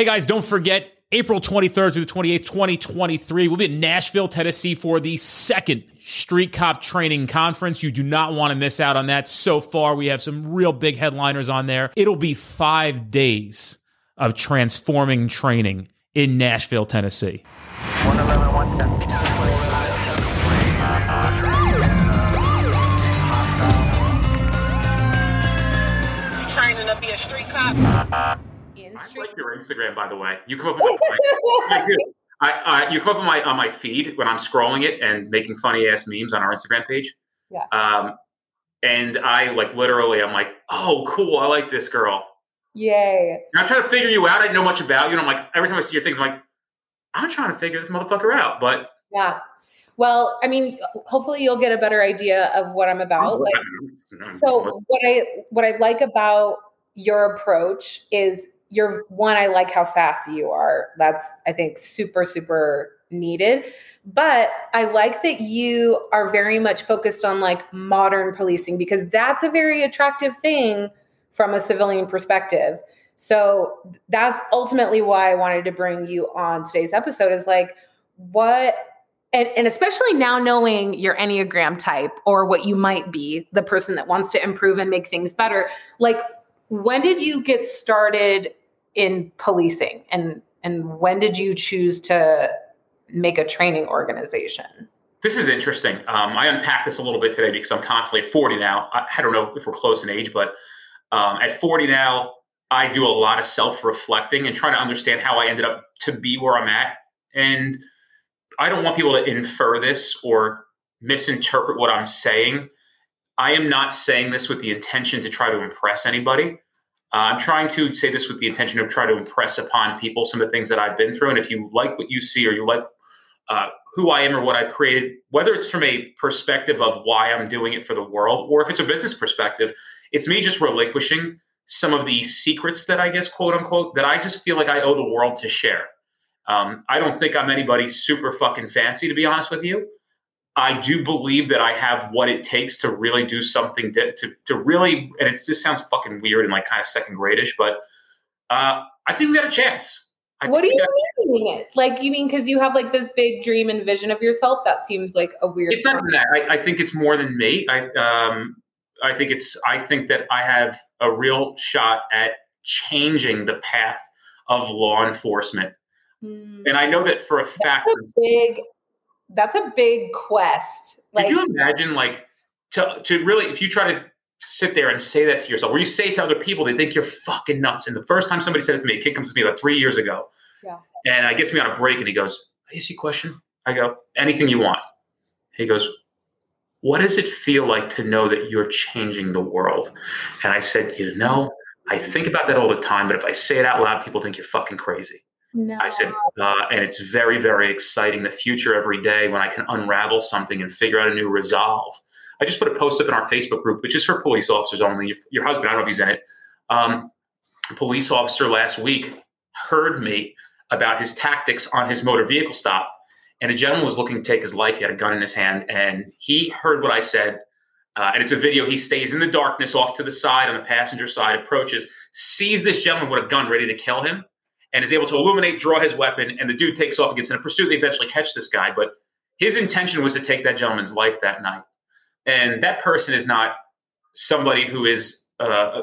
Hey guys, don't forget April 23rd through the 28th, 2023. We'll be in Nashville, Tennessee for the second Street Cop Training Conference. You do not want to miss out on that. So far, we have some real big headliners on there. It'll be five days of transforming training in Nashville, Tennessee. 111, 110. training to be a street cop? I like your Instagram, by the way. You come up with my, I, uh, you come up on my on my feed when I'm scrolling it and making funny ass memes on our Instagram page. Yeah. Um, and I like literally, I'm like, oh, cool. I like this girl. Yay. And I'm trying to figure you out. I didn't know much about you. And I'm like, every time I see your things, I'm like, I'm trying to figure this motherfucker out. But yeah. Well, I mean, hopefully you'll get a better idea of what I'm about. Like, so what I what I like about your approach is you're one, I like how sassy you are. That's, I think, super, super needed. But I like that you are very much focused on like modern policing because that's a very attractive thing from a civilian perspective. So that's ultimately why I wanted to bring you on today's episode is like, what and, and, especially now knowing your enneagram type or what you might be the person that wants to improve and make things better like when did you get started in policing? And and when did you choose to make a training organization? This is interesting. Um, i unpacked this a little bit today because i'm constantly 40 now. I, I don't know if we're close in age but um, at 40 now i do a lot of self-reflecting and trying to understand how i ended up to be where i'm at. And i don't want people to infer this or misinterpret what i'm saying. I am not saying this with the intention to try to impress anybody uh, I'm trying to say this with the intention of trying to impress upon people some of the things that I've been through. And if you like what you see or you like uh, who I am or what I've created, whether it's from a perspective of why I'm doing it for the world or if it's a business perspective, it's me just relinquishing some of the secrets that I guess, quote unquote, that I just feel like I owe the world to share. Um, I don't think I'm anybody super fucking fancy, to be honest with you. I do believe that I have what it takes to really do something to, to, to really, and it just sounds fucking weird and like kind of second gradish, but uh, I think we got a chance. I what do you mean it? Like you mean because you have like this big dream and vision of yourself? That seems like a weird. It's not that. I, I, think it's more than me. I um, I think it's. I think that I have a real shot at changing the path of law enforcement, mm. and I know that for a fact. A big that's a big quest. Like, Could you imagine, like, to to really, if you try to sit there and say that to yourself, or you say it to other people, they think you're fucking nuts. And the first time somebody said it to me, a kid comes to me about three years ago, yeah, and I gets me on a break, and he goes, "Is question?" I go, "Anything you want." He goes, "What does it feel like to know that you're changing the world?" And I said, "You know." I think about that all the time, but if I say it out loud, people think you're fucking crazy. No. I said, uh, and it's very, very exciting. The future every day when I can unravel something and figure out a new resolve. I just put a post up in our Facebook group, which is for police officers only. Your, your husband, I don't know if he's in it. Um, a police officer last week heard me about his tactics on his motor vehicle stop. And a gentleman was looking to take his life. He had a gun in his hand, and he heard what I said. Uh, and it's a video. He stays in the darkness off to the side on the passenger side, approaches, sees this gentleman with a gun ready to kill him and is able to illuminate, draw his weapon, and the dude takes off and gets in a pursuit. They eventually catch this guy, but his intention was to take that gentleman's life that night. And that person is not somebody who is uh,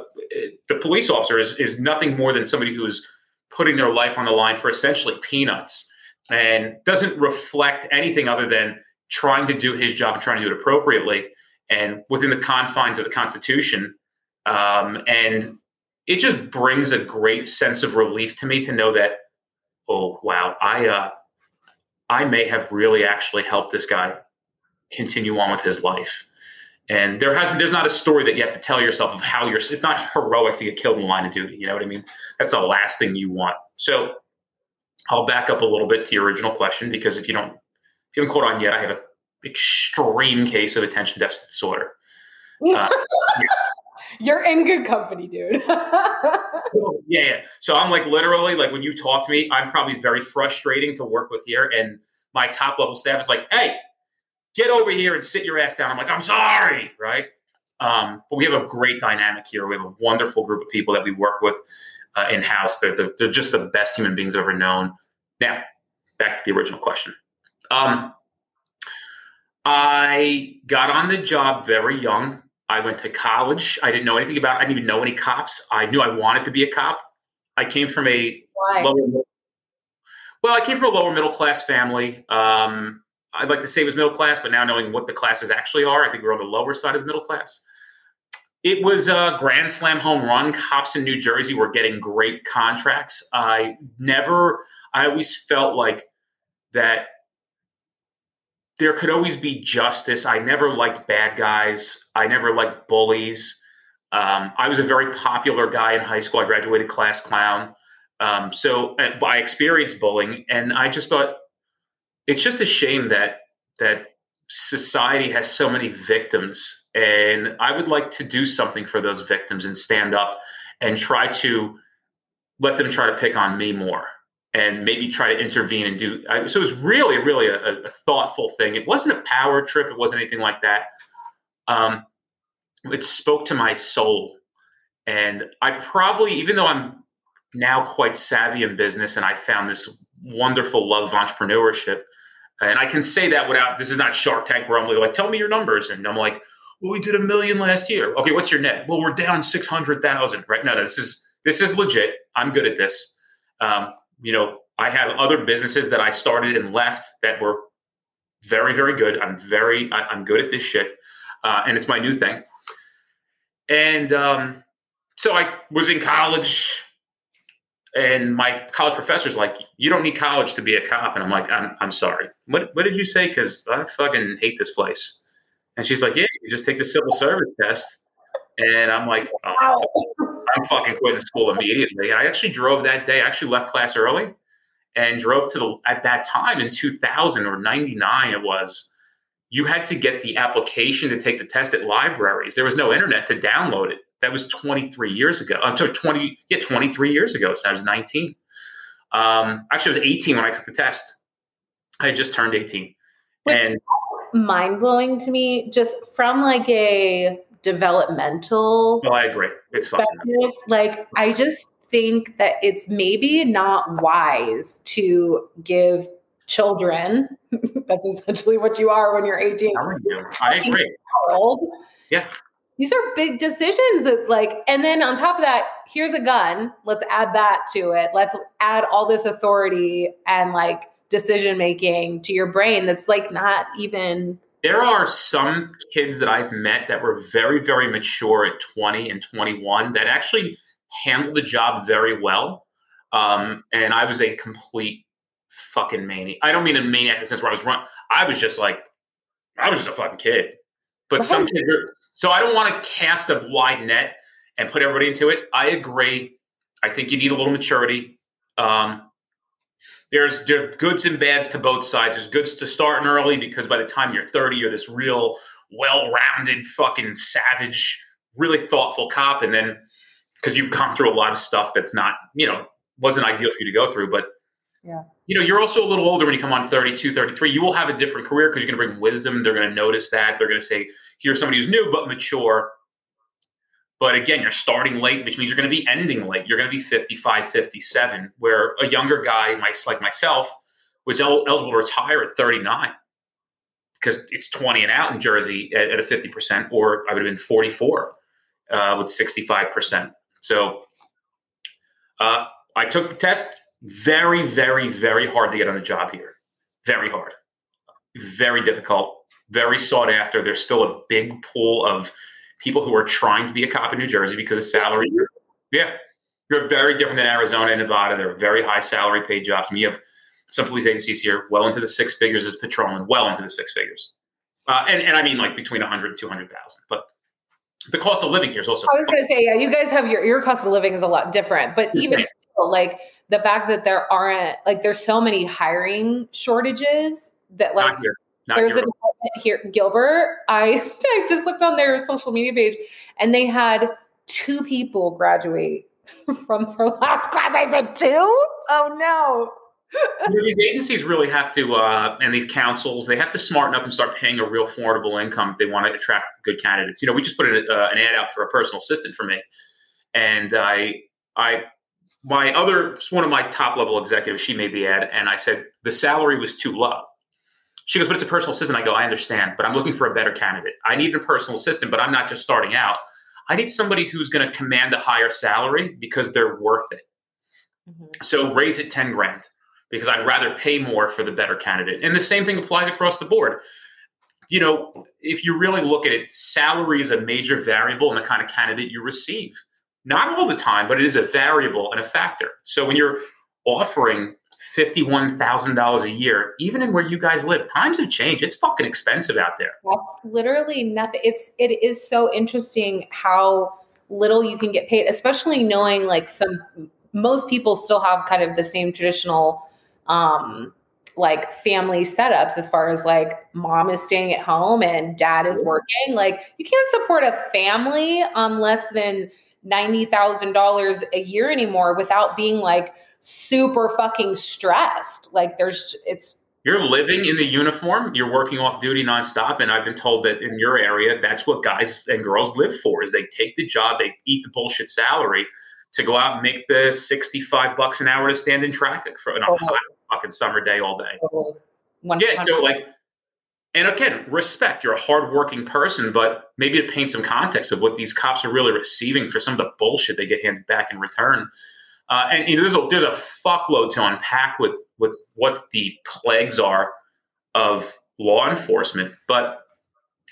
the police officer is, is nothing more than somebody who is putting their life on the line for essentially peanuts and doesn't reflect anything other than trying to do his job and trying to do it appropriately and within the confines of the Constitution. Um, and it just brings a great sense of relief to me to know that oh wow i uh i may have really actually helped this guy continue on with his life. And there hasn't there's not a story that you have to tell yourself of how you're it's not heroic to get killed in the line of duty you know what i mean? That's the last thing you want. So i'll back up a little bit to your original question because if you don't if you haven't caught on yet i have an extreme case of attention deficit disorder. Uh, you're in good company, dude. yeah, yeah. So I'm like literally like when you talk to me, I'm probably very frustrating to work with here. And my top level staff is like, hey, get over here and sit your ass down. I'm like, I'm sorry, right? Um, but we have a great dynamic here. We have a wonderful group of people that we work with. uh, in house. They're, they're, just the best human beings I've ever known. Now, back to the original question. Um, I got on the job very young. I went to college. I didn't know anything about. It. I didn't even know any cops. I knew I wanted to be a cop. I came from a Why? lower. Well, I came from a lower middle class family. Um, I'd like to say it was middle class, but now knowing what the classes actually are, I think we're on the lower side of the middle class. It was a grand slam home run. Cops in New Jersey were getting great contracts. I never, I always felt like that there could always be justice. I never liked bad guys. I never liked bullies. Um, I was a very popular guy in high school. I graduated class clown. Um, so uh, I experienced bullying, and I just thought it's just a shame that that society has so many victims, and I would like to do something for those victims and stand up and try to let them try to pick on me more and maybe try to intervene and do. I, so it was really, really a, a, thoughtful thing. It wasn't a power trip. It wasn't anything like that. Um, it spoke to my soul, and I probably, even though I'm now quite savvy in business, and I found this wonderful love of entrepreneurship, and I can say that without. This is not Shark Tank where I'm like, tell me your numbers, and I'm like, well, we did a million last year. Okay, what's your net? Well, we're down six hundred thousand. Right? No, no, this is this is legit. I'm good at this. Um, you know, I have other businesses that I started and left that were very, very good. I'm very, I, am good at this shit, uh, and it's my new thing. And um, so I was in college, and my college professor's like, "You don't need college to be a cop," and I'm like, "I'm, I'm sorry. What, what did you say? Because I fucking hate this place." And she's like, "Yeah, you just take the civil service test." And I'm like, oh, I'm fucking quitting school immediately. And I actually drove that day. I actually left class early and drove to the, at that time in 2000 or 99, it was, you had to get the application to take the test at libraries. There was no internet to download it. That was 23 years ago. I'm sorry, 20, yeah, 23 years ago. So I was 19. Um, actually, I was 18 when I took the test. I had just turned 18. Which and mind blowing to me, just from like a developmental. No, I agree. It's fine. Like, I just think that it's maybe not wise to give children that's essentially what you are when you're 18 i agree yeah these are big decisions that like and then on top of that here's a gun let's add that to it let's add all this authority and like decision making to your brain that's like not even there are some kids that I've met that were very, very mature at 20 and 21 that actually handled the job very well. Um, and I was a complete fucking maniac. I don't mean a maniac in the sense where I was run. I was just like, I was just a fucking kid. But some kids are, so I don't want to cast a wide net and put everybody into it. I agree. I think you need a little maturity. Um, there's there goods and bads to both sides. There's goods to starting early because by the time you're 30, you're this real well-rounded fucking savage, really thoughtful cop, and then because you've gone through a lot of stuff that's not you know wasn't ideal for you to go through, but yeah. You know, you're also a little older when you come on 32, 33. You will have a different career because you're going to bring wisdom. They're going to notice that. They're going to say, here's somebody who's new but mature. But again, you're starting late, which means you're going to be ending late. You're going to be 55, 57, where a younger guy, like myself, was eligible to retire at 39 because it's 20 and out in Jersey at, at a 50%, or I would have been 44 uh, with 65%. So uh, I took the test. Very, very, very hard to get on the job here. Very hard. Very difficult. Very sought after. There's still a big pool of people who are trying to be a cop in New Jersey because of salary. Yeah, you're very different than Arizona and Nevada. They're very high salary paid jobs. And you have some police agencies here well into the six figures as patrolman, well into the six figures. Uh, and, and I mean like between 100 and 200,000. But the cost of living here is also. I was going to say, yeah, you guys have your, your cost of living is a lot different. But even still, like the fact that there aren't, like, there's so many hiring shortages that, like, not There's a department here, Gilbert. I, I just looked on their social media page and they had two people graduate from their last class. I said, two? Oh no. you know, these agencies really have to, uh, and these councils, they have to smarten up and start paying a real affordable income if they want to attract good candidates. You know, we just put an, uh, an ad out for a personal assistant for me, and I, I my other one of my top level executives, she made the ad, and I said the salary was too low. She goes, but it's a personal assistant. I go, I understand, but I'm looking for a better candidate. I need a personal assistant, but I'm not just starting out. I need somebody who's going to command a higher salary because they're worth it. Mm-hmm. So raise it 10 grand because I'd rather pay more for the better candidate. And the same thing applies across the board. You know, if you really look at it, salary is a major variable in the kind of candidate you receive. Not all the time, but it is a variable and a factor. So when you're offering $51,000 a year, even in where you guys live, times have changed. It's fucking expensive out there. That's literally nothing. It's, it is so interesting how little you can get paid, especially knowing like some, most people still have kind of the same traditional um, like family setups as far as like mom is staying at home and dad is working. Like you can't support a family on less than $90,000 a year anymore without being like super fucking stressed. Like there's it's you're living in the uniform, you're working off duty nonstop. And I've been told that in your area, that's what guys and girls live for is they take the job, they eat the bullshit salary to go out and make the 65 bucks an hour to stand in traffic for an oh. hot fucking summer day all day. Yeah, so like, and again, respect. You're a hardworking person, but maybe to paint some context of what these cops are really receiving for some of the bullshit they get handed back in return. Uh, and you know, there's a, there's a fuckload to unpack with with what the plagues are of law enforcement, but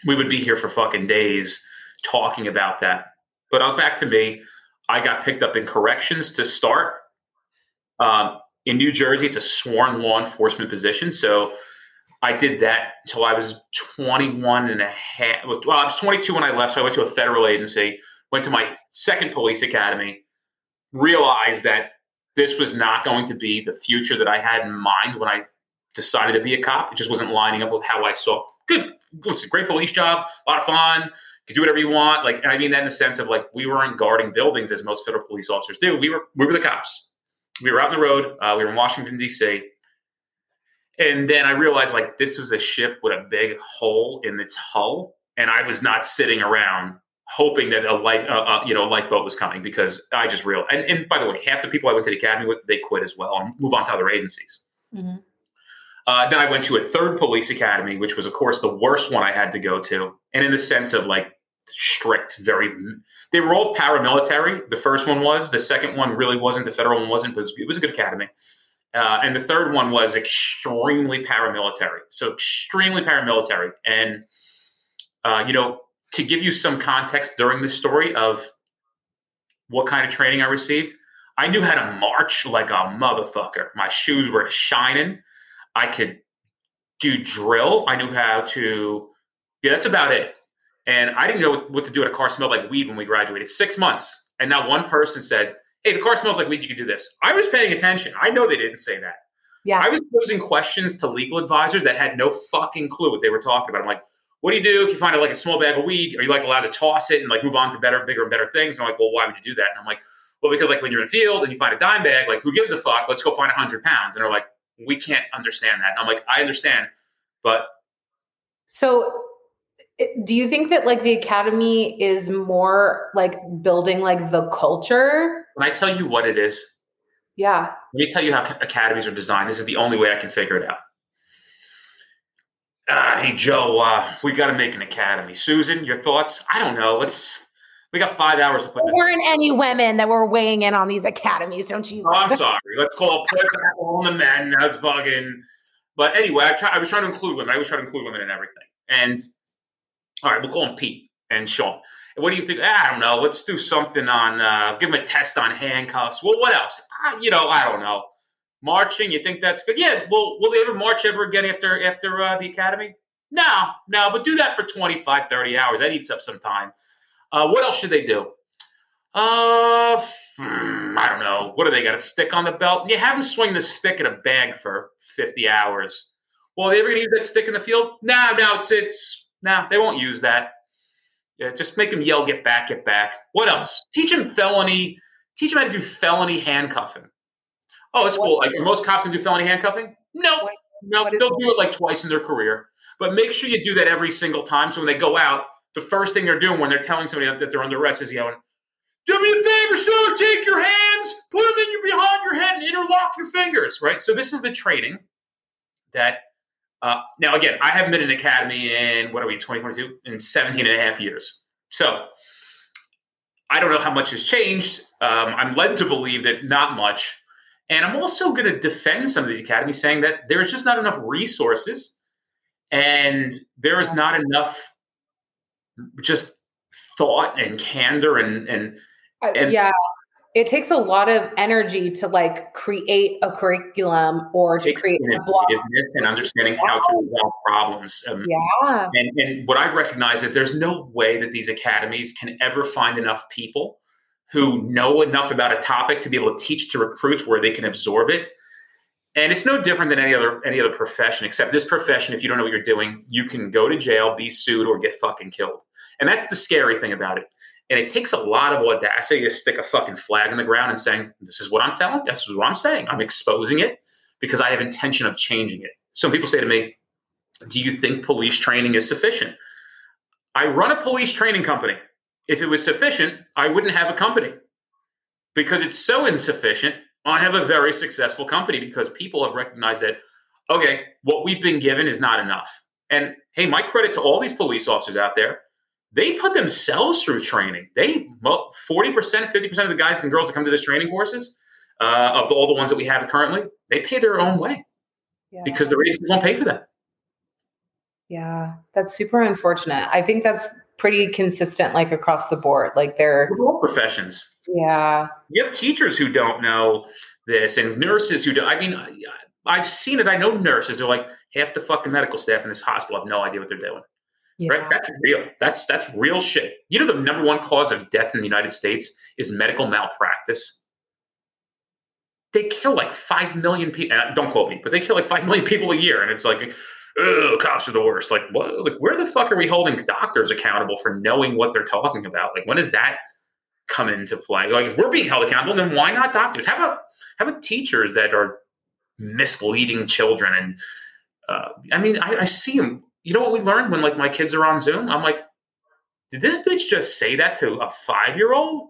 we would be here for fucking days talking about that. But uh, back to me, I got picked up in corrections to start. Um, in New Jersey, it's a sworn law enforcement position. So I did that until I was 21 and a half. Well, I was 22 when I left. So I went to a federal agency, went to my second police academy, realized that this was not going to be the future that I had in mind when I decided to be a cop. It just wasn't lining up with how I saw. Good, it's a great police job, a lot of fun. You could do whatever you want. Like, I mean that in the sense of like we weren't guarding buildings as most federal police officers do. We were we were the cops we were out on the road. Uh, we were in Washington D.C. And then I realized like this was a ship with a big hole in its hull, and I was not sitting around hoping that a life, uh, uh, you know, a lifeboat was coming because I just real. And, and, by the way, half the people I went to the academy with, they quit as well and move on to other agencies. Mm-hmm. Uh, then I went to a third police academy, which was, of course, the worst one I had to go to, and in the sense of like strict, very. They were all paramilitary. The first one was. The second one really wasn't. The federal one wasn't. Was, it was a good academy. Uh, and the third one was extremely paramilitary. So extremely paramilitary. And uh, you know, to give you some context during the story of what kind of training I received, I knew how to march like a motherfucker. My shoes were shining. I could do drill. I knew how to. Yeah, that's about it. And I didn't know what to do. And a car smelled like weed when we graduated. Six months. And now one person said, Hey, the car smells like weed. You can do this. I was paying attention. I know they didn't say that. Yeah. I was posing questions to legal advisors that had no fucking clue what they were talking about. I'm like, what do you do if you find like a small bag of weed? Are you like allowed to toss it and like move on to better, bigger, and better things? And I'm like, well, why would you do that? And I'm like, well, because like when you're in the field and you find a dime bag, like who gives a fuck? Let's go find a hundred pounds. And they're like, we can't understand that. And I'm like, I understand, but so do you think that like the academy is more like building like the culture When i tell you what it is yeah let me tell you how academies are designed this is the only way i can figure it out uh, hey joe uh, we got to make an academy susan your thoughts i don't know let's we got five hours to put there weren't any women that were weighing in on these academies don't you oh, i'm sorry let's call all the men that's fucking but anyway I, try, I was trying to include women i was trying to include women in everything and all right, we'll call him Pete and Sean. What do you think? Ah, I don't know. Let's do something on. Uh, give him a test on handcuffs. Well, what else? Ah, you know, I don't know. Marching. You think that's good? Yeah. Well, will they ever march ever again after after uh, the academy? No, no. But do that for 25, 30 hours. That eats up some time. Uh, what else should they do? Uh, hmm, I don't know. What do they got? A stick on the belt? You have them swing the stick in a bag for 50 hours. Well, they ever going to use that stick in the field? No, no. It's it's no, they won't use that. Yeah, just make them yell, get back, get back. What else? Teach them felony, teach them how to do felony handcuffing. Oh, it's cool. Like most cops can do felony handcuffing? No, no, they'll do it like twice in their career. But make sure you do that every single time. So when they go out, the first thing they're doing when they're telling somebody that they're under arrest is yelling, do me a favor, sir, take your hands, put them in your behind your head, and interlock your fingers, right? So this is the training that uh, now again, I haven't been in academy in what are we, 2022? In 17 and a half years. So I don't know how much has changed. Um, I'm led to believe that not much. And I'm also going to defend some of these academies saying that there's just not enough resources and there is not enough just thought and candor and and, uh, and yeah it takes a lot of energy to like create a curriculum or to create a blog. and understanding how to resolve problems. Um, yeah. And, and what I've recognized is there's no way that these academies can ever find enough people who know enough about a topic to be able to teach to recruits where they can absorb it. And it's no different than any other any other profession, except this profession, if you don't know what you're doing, you can go to jail, be sued, or get fucking killed. And that's the scary thing about it. And it takes a lot of audacity to stick a fucking flag in the ground and saying, "This is what I'm telling. This is what I'm saying. I'm exposing it because I have intention of changing it." Some people say to me, "Do you think police training is sufficient?" I run a police training company. If it was sufficient, I wouldn't have a company because it's so insufficient. I have a very successful company because people have recognized that, okay, what we've been given is not enough. And hey, my credit to all these police officers out there, they put themselves through training. They, 40%, 50% of the guys and girls that come to this training courses, uh, of the, all the ones that we have currently, they pay their own way yeah. because the agencies won't pay for that. Yeah, that's super unfortunate. I think that's pretty consistent, like across the board. Like they're all professions. Yeah, you have teachers who don't know this, and nurses who do. I mean, I've seen it. I know nurses. They're like half the fucking medical staff in this hospital have no idea what they're doing. Yeah. Right? That's real. That's that's real shit. You know, the number one cause of death in the United States is medical malpractice. They kill like five million people. Uh, don't quote me, but they kill like five million people a year, and it's like oh, cops are the worst. Like, what? Like, where the fuck are we holding doctors accountable for knowing what they're talking about? Like, when does that come into play? Like, if we're being held accountable, then why not doctors? How about how about teachers that are misleading children? And uh, I mean, I, I see them. You know what we learned when like my kids are on Zoom? I'm like, did this bitch just say that to a five year old?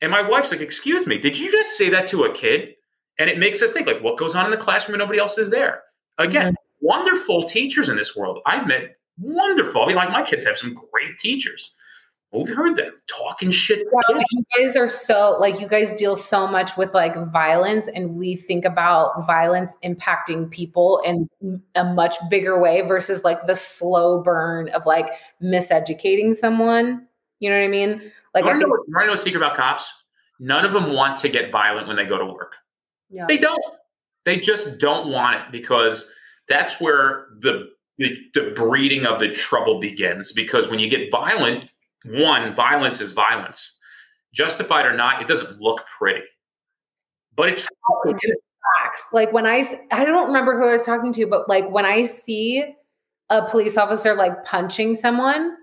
And my wife's like, excuse me, did you just say that to a kid? And it makes us think like, what goes on in the classroom and nobody else is there? Again, wonderful teachers in this world. I've met wonderful. I mean, like my kids have some great teachers. We've heard them talking shit. You guys are so like you guys deal so much with like violence, and we think about violence impacting people in a much bigger way versus like the slow burn of like miseducating someone. You know what I mean? Like I, I think know, I know a secret about cops. None of them want to get violent when they go to work. Yeah. They don't. They just don't want it because that's where the, the, the breeding of the trouble begins. Because when you get violent, one, violence is violence. Justified or not, it doesn't look pretty. But it's facts. Like when I, I don't remember who I was talking to, but like when I see a police officer like punching someone,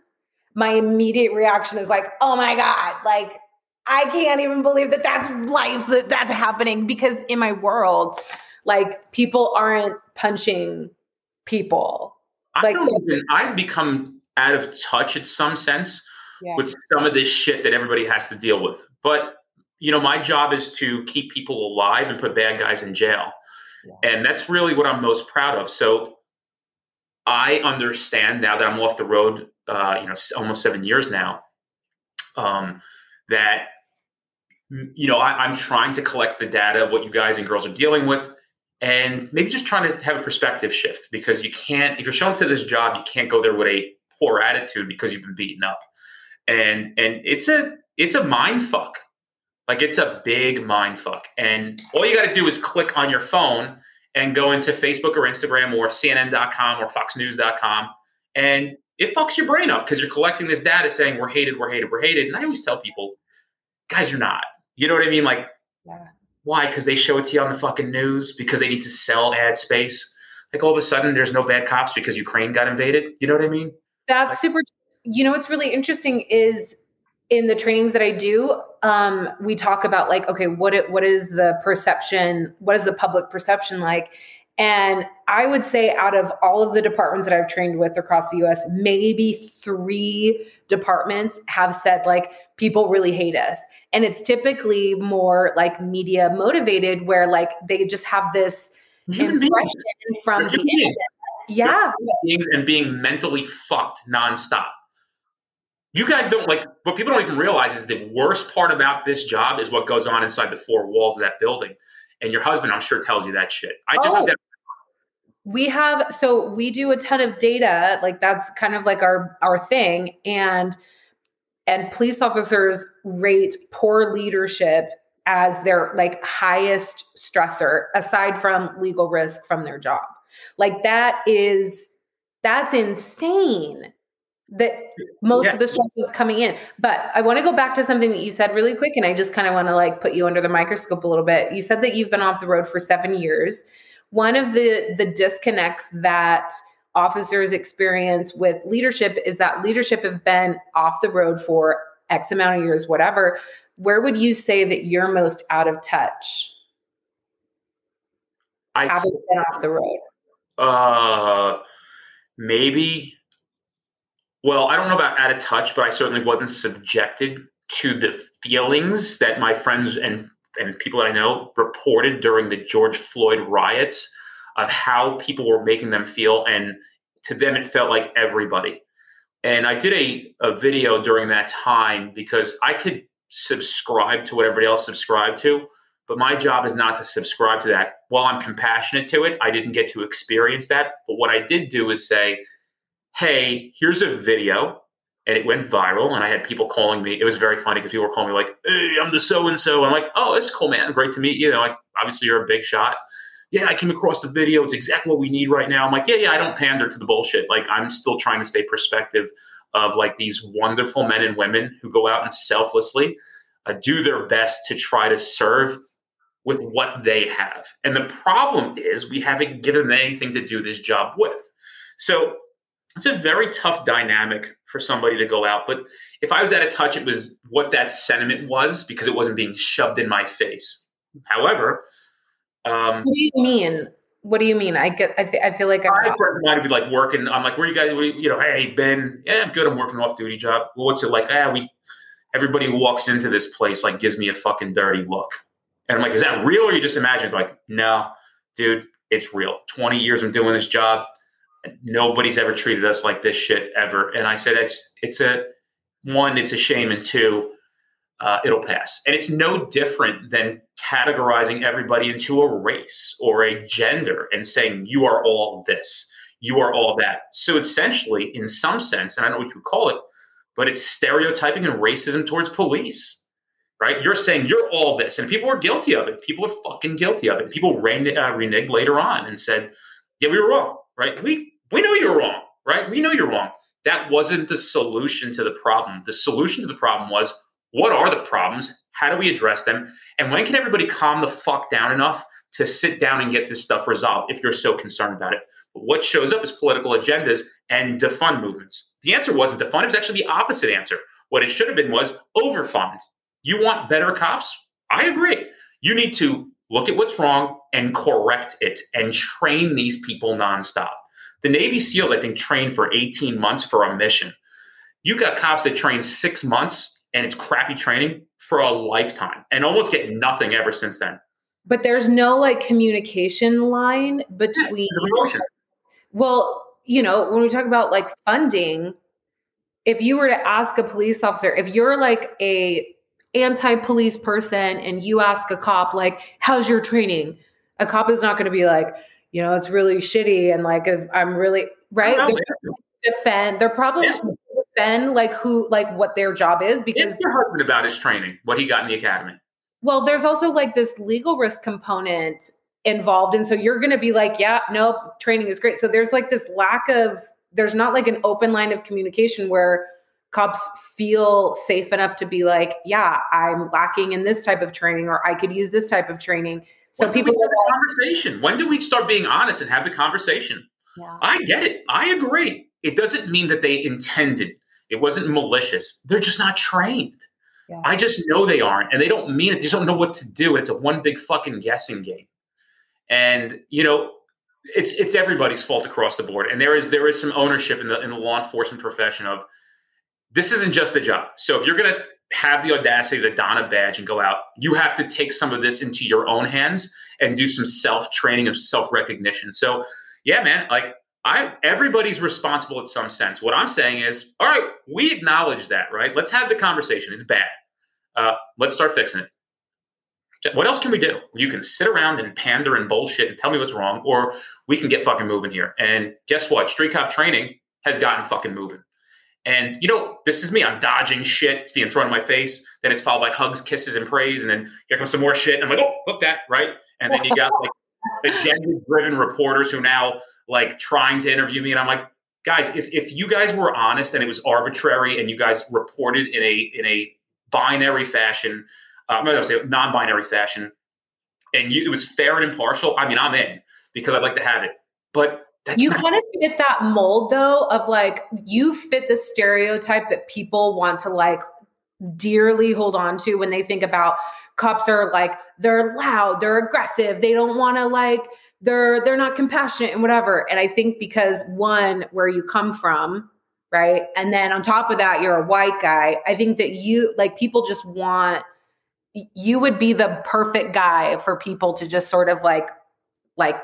my immediate reaction is like, oh my God, like I can't even believe that that's life, that that's happening. Because in my world, like people aren't punching people. I like even, I've become out of touch in some sense yeah. with some of this shit that everybody has to deal with. But you know, my job is to keep people alive and put bad guys in jail. Yeah. And that's really what I'm most proud of. So I understand now that I'm off the road, uh, you know, almost seven years now, um, that you know I, I'm trying to collect the data of what you guys and girls are dealing with and maybe just trying to have a perspective shift because you can't if you're showing up to this job you can't go there with a poor attitude because you've been beaten up. And and it's a it's a mind fuck. Like it's a big mind fuck. And all you got to do is click on your phone and go into facebook or instagram or cnn.com or foxnews.com and it fucks your brain up because you're collecting this data saying we're hated we're hated we're hated. And i always tell people guys you're not. You know what i mean? Like yeah why? Because they show it to you on the fucking news because they need to sell ad space. Like all of a sudden, there's no bad cops because Ukraine got invaded. You know what I mean? That's like, super. You know what's really interesting is in the trainings that I do, um, we talk about like, okay, what it, what is the perception? What is the public perception like? And I would say, out of all of the departments that I've trained with across the US, maybe three departments have said, like, people really hate us. And it's typically more like media motivated, where like they just have this impression beings. from the internet. Yeah. And being mentally fucked nonstop. You guys don't like what people don't even realize is the worst part about this job is what goes on inside the four walls of that building. And your husband, I'm sure, tells you that shit. I just oh. we have so we do a ton of data like that's kind of like our our thing and and police officers rate poor leadership as their like highest stressor aside from legal risk from their job. Like that is that's insane that most yeah. of the stress is coming in. But i want to go back to something that you said really quick and i just kind of want to like put you under the microscope a little bit. You said that you've been off the road for seven years. One of the the disconnects that officers experience with leadership is that leadership have been off the road for x amount of years whatever. Where would you say that you're most out of touch? I haven't been off the road. Uh maybe well i don't know about out of touch but i certainly wasn't subjected to the feelings that my friends and and people that I know reported during the George Floyd riots of how people were making them feel. And to them, it felt like everybody. And I did a, a video during that time because I could subscribe to what everybody else subscribed to, but my job is not to subscribe to that. While I'm compassionate to it, I didn't get to experience that. But what I did do is say, hey, here's a video and it went viral. And I had people calling me. It was very funny because people were calling me like, "Hey, I'm the so and so." I'm like, "Oh, it's cool, man. Great to meet you." Like, obviously, you're a big shot. Yeah, I came across the video. It's exactly what we need right now. I'm like, yeah, yeah. I don't pander to the bullshit. Like, I'm still trying to stay perspective of like these wonderful men and women who go out and selflessly uh, do their best to try to serve with what they have. And the problem is we haven't given them anything to do this job with. So it's a very tough dynamic for somebody to go out. But if I was at a touch, it was what that sentiment was because it wasn't being shoved in my face. However, um, what do you mean? What do you mean? I get. I, th- I feel like I'm I might be like working. I'm like, where you guys? You know, hey Ben, yeah, I'm good. I'm working off duty job. Well, what's it like? Ah, we. Everybody who walks into this place like gives me a fucking dirty look, and I'm like, is that real or you just imagine? Like, no, dude, it's real. 20 years I'm doing this job nobody's ever treated us like this shit ever. And I said, it's, it's a one, it's a shame. And two, uh, it'll pass. And it's no different than categorizing everybody into a race or a gender and saying, you are all this, you are all that. So essentially, in some sense, and I don't know what you would call it, but it's stereotyping and racism towards police. Right? You're saying you're all this, and people are guilty of it. People are fucking guilty of it. People ren- uh, reneged later on and said, "Yeah, we were wrong." Right? We we know you're wrong, right? We know you're wrong. That wasn't the solution to the problem. The solution to the problem was what are the problems? How do we address them? And when can everybody calm the fuck down enough to sit down and get this stuff resolved if you're so concerned about it? But what shows up is political agendas and defund movements. The answer wasn't defund, it was actually the opposite answer. What it should have been was overfund. You want better cops? I agree. You need to look at what's wrong and correct it and train these people nonstop. The Navy SEALs, I think, train for 18 months for a mission. You got cops that train six months and it's crappy training for a lifetime and almost get nothing ever since then. But there's no like communication line between. Yeah, well, you know, when we talk about like funding, if you were to ask a police officer, if you're like a anti-police person and you ask a cop like, "How's your training?" A cop is not going to be like, you know, it's really shitty and like I'm really right. They're defend. They're probably yeah. defend like who like what their job is because it's your husband about his training, what he got in the academy. Well, there's also like this legal risk component involved. And so you're going to be like, yeah, nope, training is great. So there's like this lack of, there's not like an open line of communication where cops feel safe enough to be like, yeah, I'm lacking in this type of training or I could use this type of training. So when people have the conversation. When do we start being honest and have the conversation? Yeah. I get it. I agree. It doesn't mean that they intended. It wasn't malicious. They're just not trained. Yeah. I just know they aren't, and they don't mean it. They just don't know what to do. It's a one big fucking guessing game. And you know, it's it's everybody's fault across the board, and there is there is some ownership in the in the law enforcement profession of this isn't just a job. So if you're gonna have the audacity to don a badge and go out, you have to take some of this into your own hands and do some self training and self recognition. So yeah, man, like I everybody's responsible in some sense. What I'm saying is, all right, we acknowledge that, right? Let's have the conversation. It's bad. Uh, let's start fixing it. What else can we do? You can sit around and pander and bullshit and tell me what's wrong, or we can get fucking moving here. And guess what? Street cop training has gotten fucking moving. And you know, this is me. I'm dodging shit. It's being thrown in my face. Then it's followed by hugs, kisses, and praise. And then here comes some more shit. And I'm like, oh, fuck that, right? And then you got like agenda-driven reporters who are now like trying to interview me, and I'm like, guys, if, if you guys were honest and it was arbitrary and you guys reported in a in a binary fashion, uh, I'm going to say non-binary fashion, and you, it was fair and impartial, I mean, I'm in because I'd like to have it. But you not- kind of fit that mold though of like you fit the stereotype that people want to like dearly hold on to when they think about cops are like they're loud they're aggressive they don't want to like they're they're not compassionate and whatever. And i think because one where you come from right and then on top of that you're a white guy i think that you like people just want you would be the perfect guy for people to just sort of like like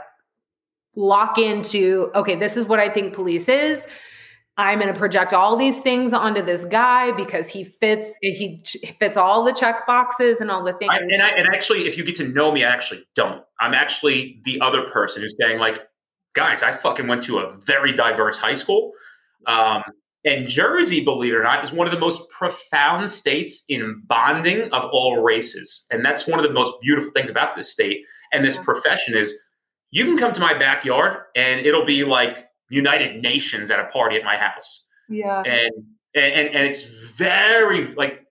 lock into okay this is what i think police is I'm going to project all these things onto this guy because he fits he fits all the check boxes and all the things. I, and I and actually, if you get to know me, I actually don't. I'm actually the other person who's saying like, guys, I fucking went to a very diverse high school. Um, and Jersey, believe it or not, is one of the most profound states in bonding of all races. And that's one of the most beautiful things about this state and this profession is you can come to my backyard and it'll be like United Nations at a party at my house. Yeah. And and and, and it's very like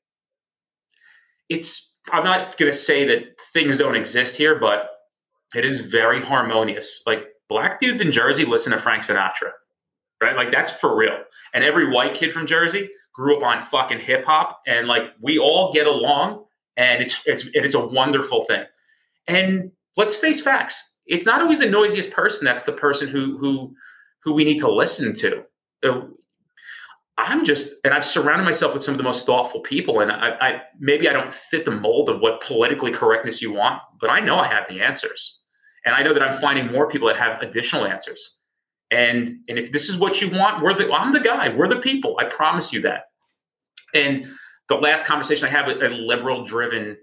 it's I'm not gonna say that things don't exist here, but it is very harmonious. Like black dudes in Jersey listen to Frank Sinatra. Right? Like that's for real. And every white kid from Jersey grew up on fucking hip hop and like we all get along and it's it's it is a wonderful thing. And let's face facts. It's not always the noisiest person that's the person who who who we need to listen to. Uh, I'm just, and I've surrounded myself with some of the most thoughtful people, and I, I maybe I don't fit the mold of what politically correctness you want, but I know I have the answers, and I know that I'm finding more people that have additional answers. And and if this is what you want, we're the I'm the guy. We're the people. I promise you that. And the last conversation I had with a liberal driven,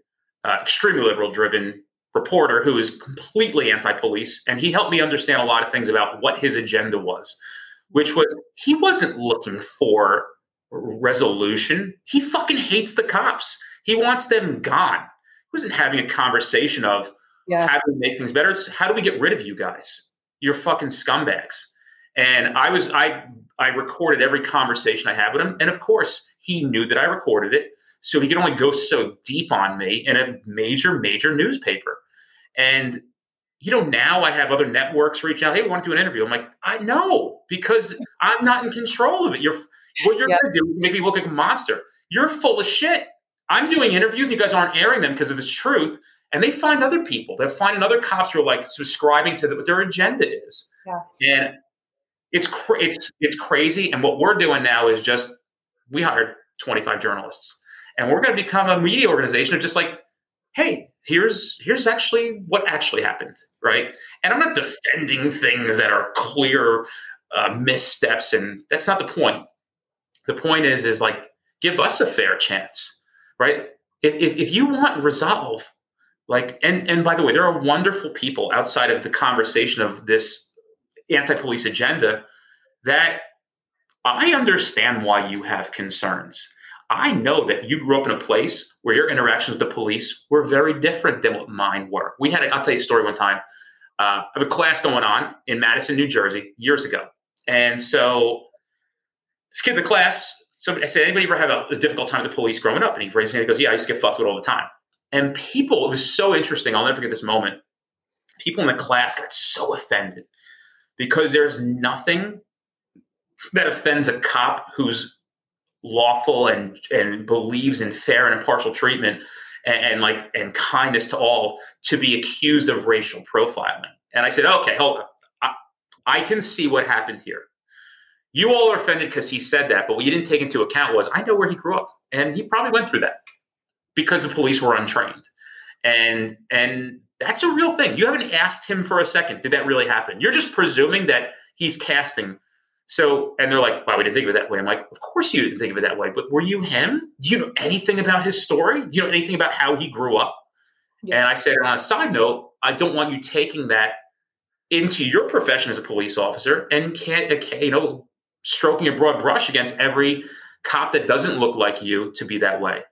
uh, extremely liberal driven reporter who is completely anti-police and he helped me understand a lot of things about what his agenda was which was he wasn't looking for resolution. He fucking hates the cops. He wants them gone. He wasn't having a conversation of yeah. how do we make things better? It's how do we get rid of you guys? You're fucking scumbags. And i was i i recorded every conversation i had with him and of course he knew that i recorded it so he could only go so deep on me in a major major newspaper and you know, now I have other networks reaching out. Hey, we want to do an interview. I'm like, I know because I'm not in control of it. You're what you're going to do make me look like a monster. You're full of shit. I'm doing interviews and you guys aren't airing them because of this truth. And they find other people. They're finding other cops who are like subscribing to the, what their agenda is. Yeah. And it's cra- it's it's crazy. And what we're doing now is just we hired 25 journalists, and we're going to become a media organization of just like, hey, here's here's actually what actually happened, right? And I'm not defending things that are clear uh, missteps, and that's not the point. The point is, is like give us a fair chance, right? If, if, if you want resolve, like, and and by the way, there are wonderful people outside of the conversation of this anti-police agenda that I understand why you have concerns. I know that you grew up in a place where your interactions with the police were very different than what mine were. We had, a, I'll tell you a story one time. Uh, I have a class going on in Madison, New Jersey, years ago. And so this kid in the class, somebody, I said, anybody ever have a, a difficult time with the police growing up? And he raised his hand and goes, yeah, I used to get fucked with all the time. And people, it was so interesting. I'll never forget this moment. People in the class got so offended because there's nothing that offends a cop who's lawful and and believes in fair and impartial treatment and, and, like and kindness to all to be accused of racial profiling. And I said, okay, hold on. I, I can see what happened here. You all are offended because he said that, but what you didn't take into account was I know where he grew up, and he probably went through that because the police were untrained, and and that's a real thing. You haven't asked him for a second. Did that really happen? You're just presuming that he's casting. So, and they're like, "Wow, we didn't think of it that way." I'm like, "Of course you didn't think of it that way." But were you him? Do you know anything about his story? Do you know anything about how he grew up? Yeah. And I said, on a side note, I don't want you taking that into your profession as a police officer and can't, uh, you know, stroking a broad brush against every cop that doesn't look like you to be that way.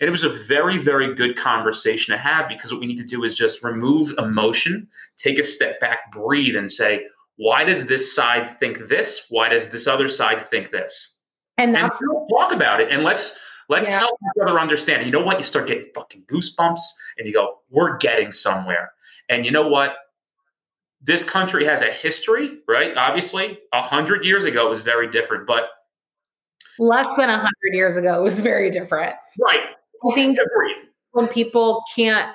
And it was a very, very good conversation to have because what we need to do is just remove emotion, take a step back, breathe, and say, why does this side think this? Why does this other side think this? And that's and talk about it and let's let's yeah. help each other understand. You know what? You start getting fucking goosebumps and you go, we're getting somewhere. And you know what? This country has a history, right? Obviously, a hundred years ago it was very different, but less than a hundred years ago it was very different. Right. I think when people can't,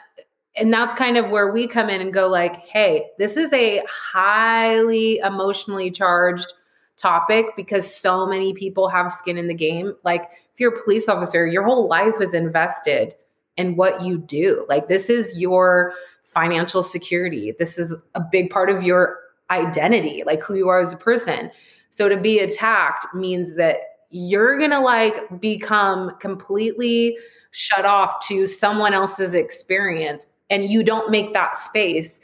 and that's kind of where we come in and go like, hey, this is a highly emotionally charged topic because so many people have skin in the game. Like if you're a police officer, your whole life is invested in what you do. Like this is your financial security. This is a big part of your identity, like who you are as a person. So to be attacked means that you're to like become completely shut off to someone else's experience and you don't make that space.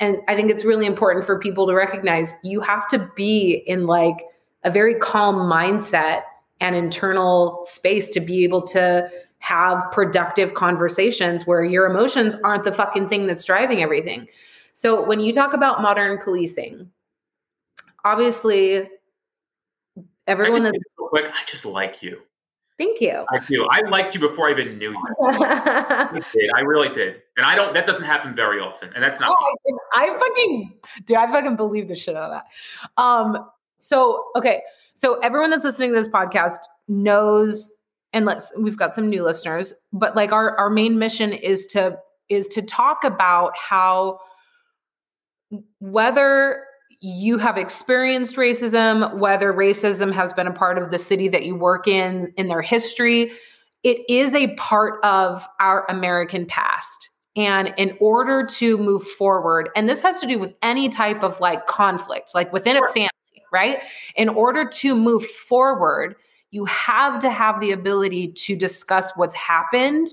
And i think it's really important for people to recognize you have to be in like a very calm mindset and internal space to be able to have productive conversations where your emotions aren't the fucking thing that's driving everything. So when you talk about modern policing obviously everyone that's quick. I just like you Thank you. I do. I liked you before I even knew you. I did. I really did. And I don't. That doesn't happen very often. And that's not. Oh, I, I fucking dude. I fucking believe the shit out of that. Um. So okay. So everyone that's listening to this podcast knows, and let's. We've got some new listeners, but like our our main mission is to is to talk about how whether you have experienced racism, whether racism has been a part of the city that you work in, in their history, it is a part of our American past. And in order to move forward, and this has to do with any type of like conflict, like within a family, right? In order to move forward, you have to have the ability to discuss what's happened,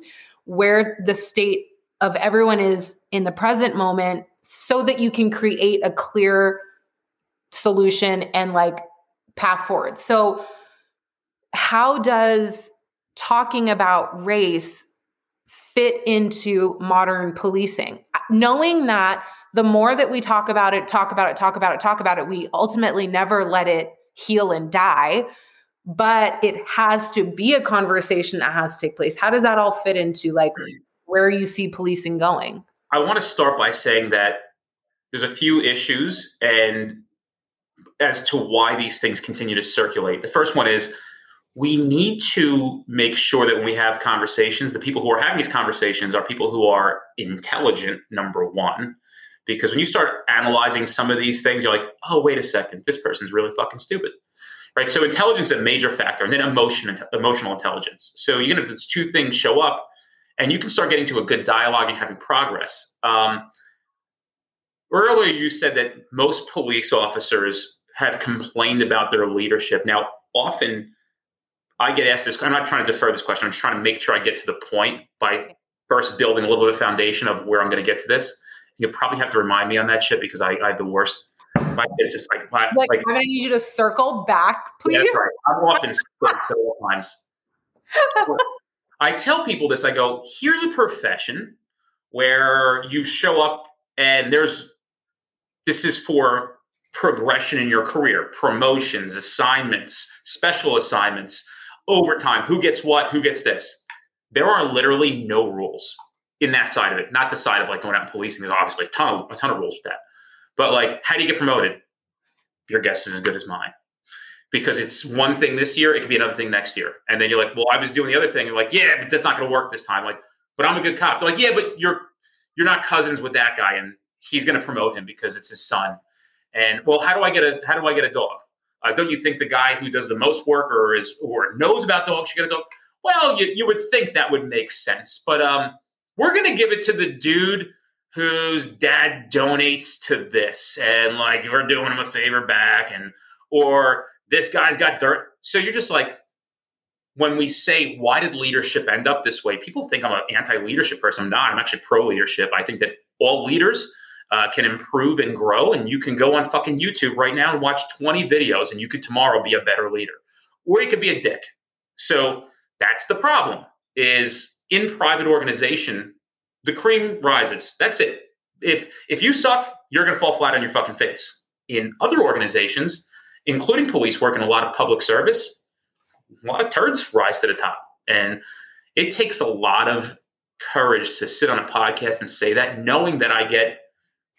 where the state of everyone is in the present moment, so that you can create a clear solution and like path forward. So, how does talking about race fit into modern policing? Knowing that the more that we talk about it, talk about it, talk about it, talk about it, we ultimately never let it heal and die. But it has to be a conversation that has to take place. How does that all fit into like where you see policing going? I want to start by saying that there's a few issues, and as to why these things continue to circulate. The first one is we need to make sure that when we have conversations, the people who are having these conversations are people who are intelligent, number one. Because when you start analyzing some of these things, you're like, oh, wait a second, this person's really fucking stupid. Right. So intelligence is a major factor, and then emotion, emotional intelligence. So even if those two things show up, and you can start getting to a good dialogue and having progress. Um, earlier, you said that most police officers have complained about their leadership. Now, often I get asked this. I'm not trying to defer this question. I'm just trying to make sure I get to the point by first building a little bit of foundation of where I'm going to get to this. You'll probably have to remind me on that shit because I, I have the worst. My it's just like, my, like, like, I'm going to need you to circle back, please. Yeah, right. I'm often several times. I tell people this. I go, here's a profession where you show up and there's this is for progression in your career, promotions, assignments, special assignments, overtime, who gets what, who gets this. There are literally no rules in that side of it. Not the side of like going out and policing. There's obviously a ton of a ton of rules with that. But like, how do you get promoted? Your guess is as good as mine. Because it's one thing this year, it could be another thing next year. And then you're like, well, I was doing the other thing. You're like, yeah, but that's not gonna work this time. Like, but I'm a good cop. They're like, yeah, but you're you're not cousins with that guy, and he's gonna promote him because it's his son And well, how do I get a how do I get a dog? Uh, don't you think the guy who does the most work or is or knows about dogs should get a dog? Well, you, you would think that would make sense, but um, we're gonna give it to the dude whose dad donates to this, and like we're doing him a favor back, and or this guy's got dirt. So you're just like, when we say why did leadership end up this way, people think I'm an anti-leadership person. I'm not. I'm actually pro-leadership. I think that all leaders uh, can improve and grow. And you can go on fucking YouTube right now and watch 20 videos, and you could tomorrow be a better leader, or you could be a dick. So that's the problem. Is in private organization, the cream rises. That's it. If if you suck, you're going to fall flat on your fucking face. In other organizations, including police work and a lot of public service, a lot of turds rise to the top. And it takes a lot of courage to sit on a podcast and say that, knowing that I get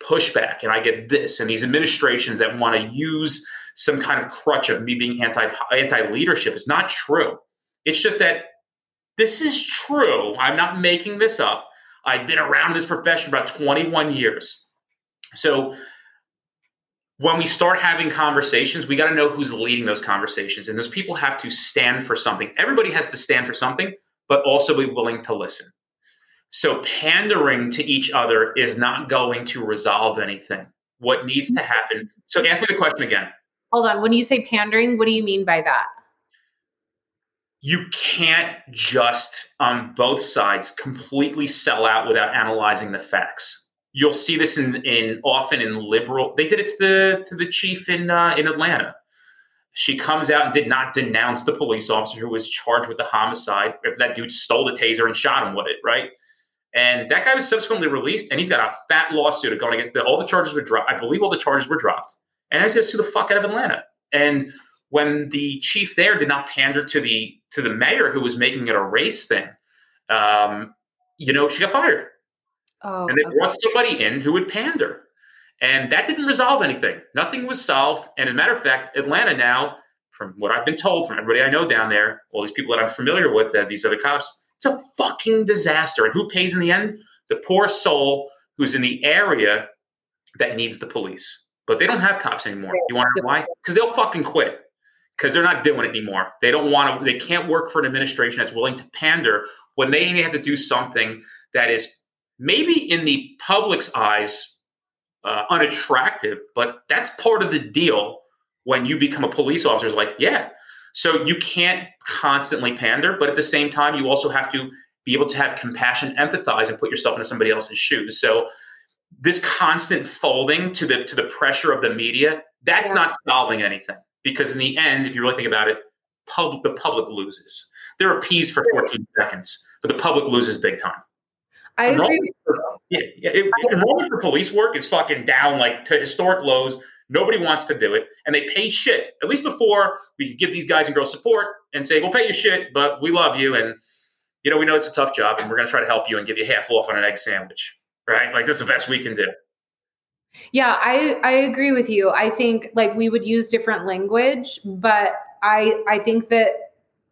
pushback and I get this and these administrations that want to use some kind of crutch of me being anti anti leadership is not true. It's just that this is true. I'm not making this up. I've been around this profession about 21 years. So when we start having conversations, we got to know who's leading those conversations. And those people have to stand for something. Everybody has to stand for something, but also be willing to listen. So pandering to each other is not going to resolve anything. What needs to happen? So ask me the question again. Hold on. When you say pandering, what do you mean by that? You can't just on both sides completely sell out without analyzing the facts. You'll see this in, in often in liberal. They did it to the to the chief in uh, in Atlanta. She comes out and did not denounce the police officer who was charged with the homicide. That dude stole the taser and shot him with it, right? And that guy was subsequently released, and he's got a fat lawsuit going to get the, all the charges were dropped. I believe all the charges were dropped, and he's going to sue the fuck out of Atlanta. And when the chief there did not pander to the to the mayor who was making it a race thing, um, you know, she got fired. Oh, and they okay. brought somebody in who would pander, and that didn't resolve anything. Nothing was solved. And as a matter of fact, Atlanta now, from what I've been told from everybody I know down there, all these people that I'm familiar with, that these other cops, it's a fucking disaster. And who pays in the end? The poor soul who's in the area that needs the police. But they don't have cops anymore. You want to know why? Because they'll fucking quit. Because they're not doing it anymore. They don't want to, they can't work for an administration that's willing to pander when they have to do something that is maybe in the public's eyes uh, unattractive, but that's part of the deal when you become a police officer. Is like, yeah, so you can't constantly pander, but at the same time, you also have to be able to have compassion, empathize, and put yourself into somebody else's shoes. So this constant folding to the to the pressure of the media, that's yeah. not solving anything. Because in the end, if you really think about it, public the public loses. They're appeased for 14 seconds, but the public loses big time. I agree. For, yeah, yeah it, enrollment for police work is fucking down like to historic lows. Nobody wants to do it, and they pay shit. At least before we could give these guys and girls support and say, "We'll pay you shit, but we love you, and you know we know it's a tough job, and we're going to try to help you and give you half off on an egg sandwich." Right? Like that's the best we can do. Yeah, I I agree with you. I think like we would use different language, but I I think that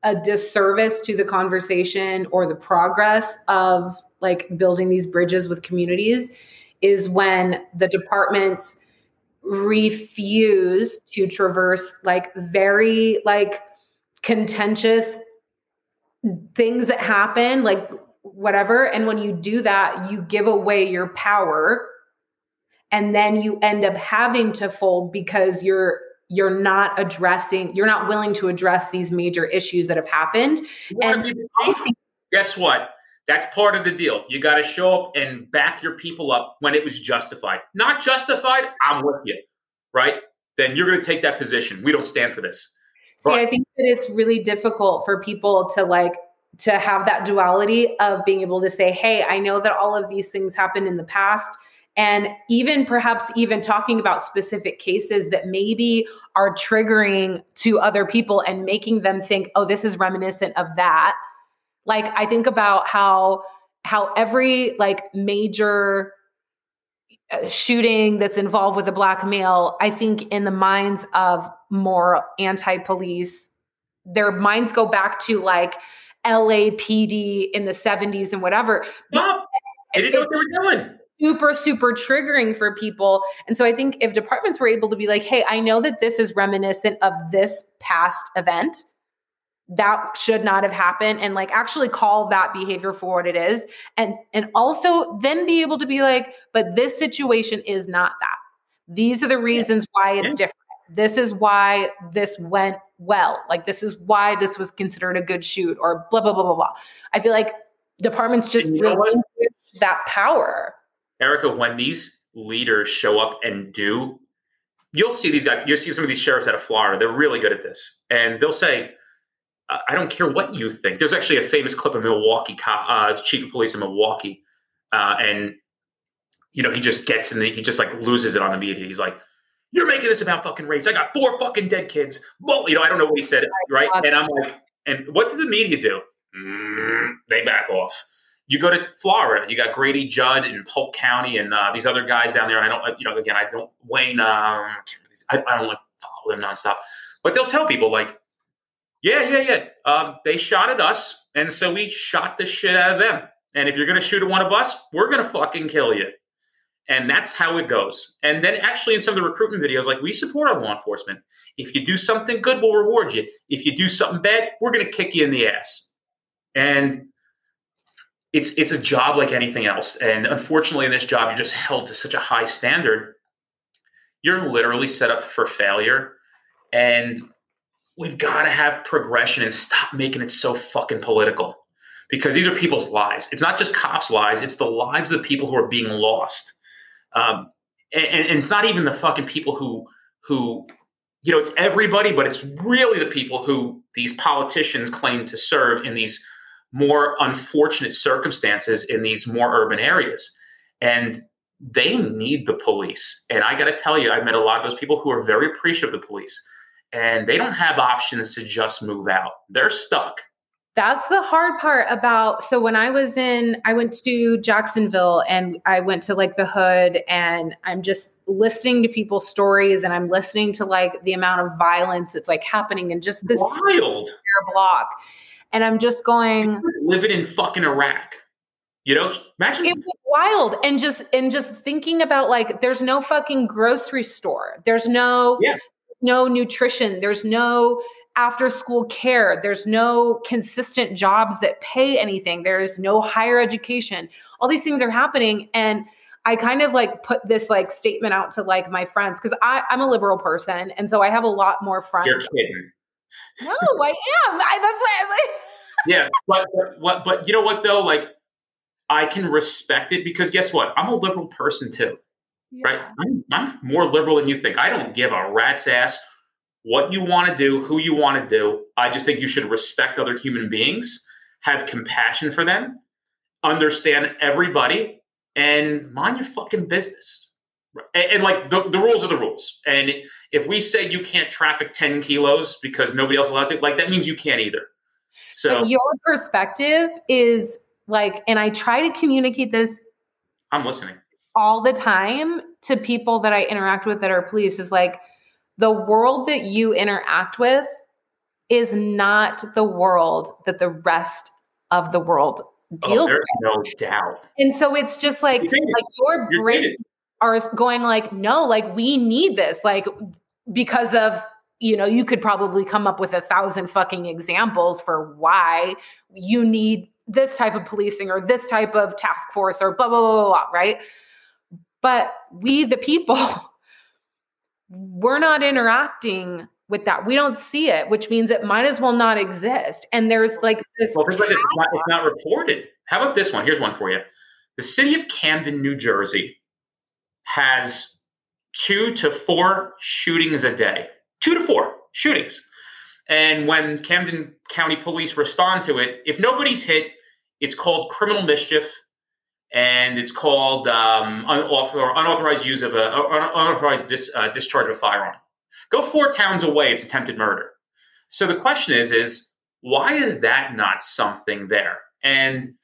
a disservice to the conversation or the progress of like building these bridges with communities is when the departments refuse to traverse like very like contentious things that happen like whatever. And when you do that you give away your power. And then you end up having to fold because you're you're not addressing you're not willing to address these major issues that have happened. And guess what that's part of the deal. You got to show up and back your people up when it was justified. Not justified, I'm with you, right? Then you're going to take that position. We don't stand for this. See, but- I think that it's really difficult for people to like to have that duality of being able to say, "Hey, I know that all of these things happened in the past." And even perhaps even talking about specific cases that maybe are triggering to other people and making them think, oh, this is reminiscent of that like I think about how how every like major uh, shooting that's involved with a black male, I think in the minds of more anti-police, their minds go back to like LAPD in the 70s and whatever. No, they didn't know what they were doing. super super triggering for people and so i think if departments were able to be like hey i know that this is reminiscent of this past event that should not have happened and like actually call that behavior for what it is and and also then be able to be like but this situation is not that. These are the reasons why it's different. This is why this went well. Like this is why this was considered a good shoot or blah blah blah blah blah. I feel like departments just that power. Erica when these leaders show up and do you'll see these guys you'll see some of these sheriffs out of florida. They're really good at this. And they'll say I don't care what you think. There's actually a famous clip of Milwaukee, uh, chief of police in Milwaukee, uh, and you know he just gets in the he just like loses it on the media. He's like, "You're making this about fucking race. I got four fucking dead kids." Well, you know, I don't know what he said, right? And I'm like, and what did the media do? Mm, they back off. You go to Florida, you got Grady Judd in Polk County and uh, these other guys down there. And I don't, you know, again, I don't Wayne. Um, I, I don't like follow them nonstop, but they'll tell people like yeah, yeah, yeah. Um, they shot at us, and so we shot the shit out of them. And if you're going to shoot at one of us, we're going to fucking kill you. And that's how it goes. And then, actually, in some of the recruitment videos, like we support our law enforcement. If you do something good, we'll reward you. If you do something bad, we're going to kick you in the ass. And it's it's a job like anything else. And unfortunately, in this job, you're just held to such a high standard. You're literally set up for failure. And we've got to have progression and stop making it so fucking political because these are people's lives. It's not just cops' lives, it's the lives of the people who are being lost. Um, and, and, it's not even the fucking people who, who, you know, it's everybody, but it's really the people who these politicians claim to serve in these more unfortunate circumstances in these more urban areas. And they need the police. And I got to tell you, I've met a lot of those people who are very appreciative of the police and they don't have options to just move out. They're stuck. That's the hard part about. So when I was in, I went to Jacksonville and I went to like the hood and I'm just listening to people's stories and I'm listening to like the amount of violence that's like happening in just this wild block. And I'm just going living in fucking Iraq. You know, imagine it was wild and just and just thinking about like there's no fucking grocery store. There's no yeah no nutrition, there's no after school care, there's no consistent jobs that pay anything, there's no higher education. All these things are happening. And I kind of like put this like statement out to like my friends because I'm a liberal person. And so I have a lot more friends. You're kidding. No, I am. I, that's why I'm like. yeah. But, but, but, but you know what though? Like, I can respect it because guess what? I'm a liberal person too yeah. right? I'm, I'm more liberal than you think. I don't give a rat's ass what you want to do, who you want to do. I just think you should respect other human beings, have compassion for them, understand everybody, and mind your fucking business. And, and, like the, the rules are the rules. And if we say you can't traffic 10 kilos because nobody else allowed to, like that means you can't either. So but your perspective is like, and I try to communicate this. I'm listening all the time to people that I interact with that are police is like the world that you interact with is not the world that the rest of the world oh, deals oh, with. No doubt. And so it's just like like your brain are going like, no, like we need this, like because of you know, you could probably come up with a thousand fucking examples for why you need this type of policing or this type of task force or blah blah blah blah, blah right? But we, the people, we're not interacting with that. We don't see it, which means it might as well not exist. And there's like this. Well, it's, not, it's not reported. How about this one? Here's one for you. The city of Camden, New Jersey has two to four shootings a day. Two to four shootings. And when Camden County Police respond to it, if nobody's hit, it's called criminal mischief and it's called um, unauthorized use of a unauthorized dis, uh, discharge of a firearm. Go four towns away, it's attempted murder. So the question is, is why is that not something there? And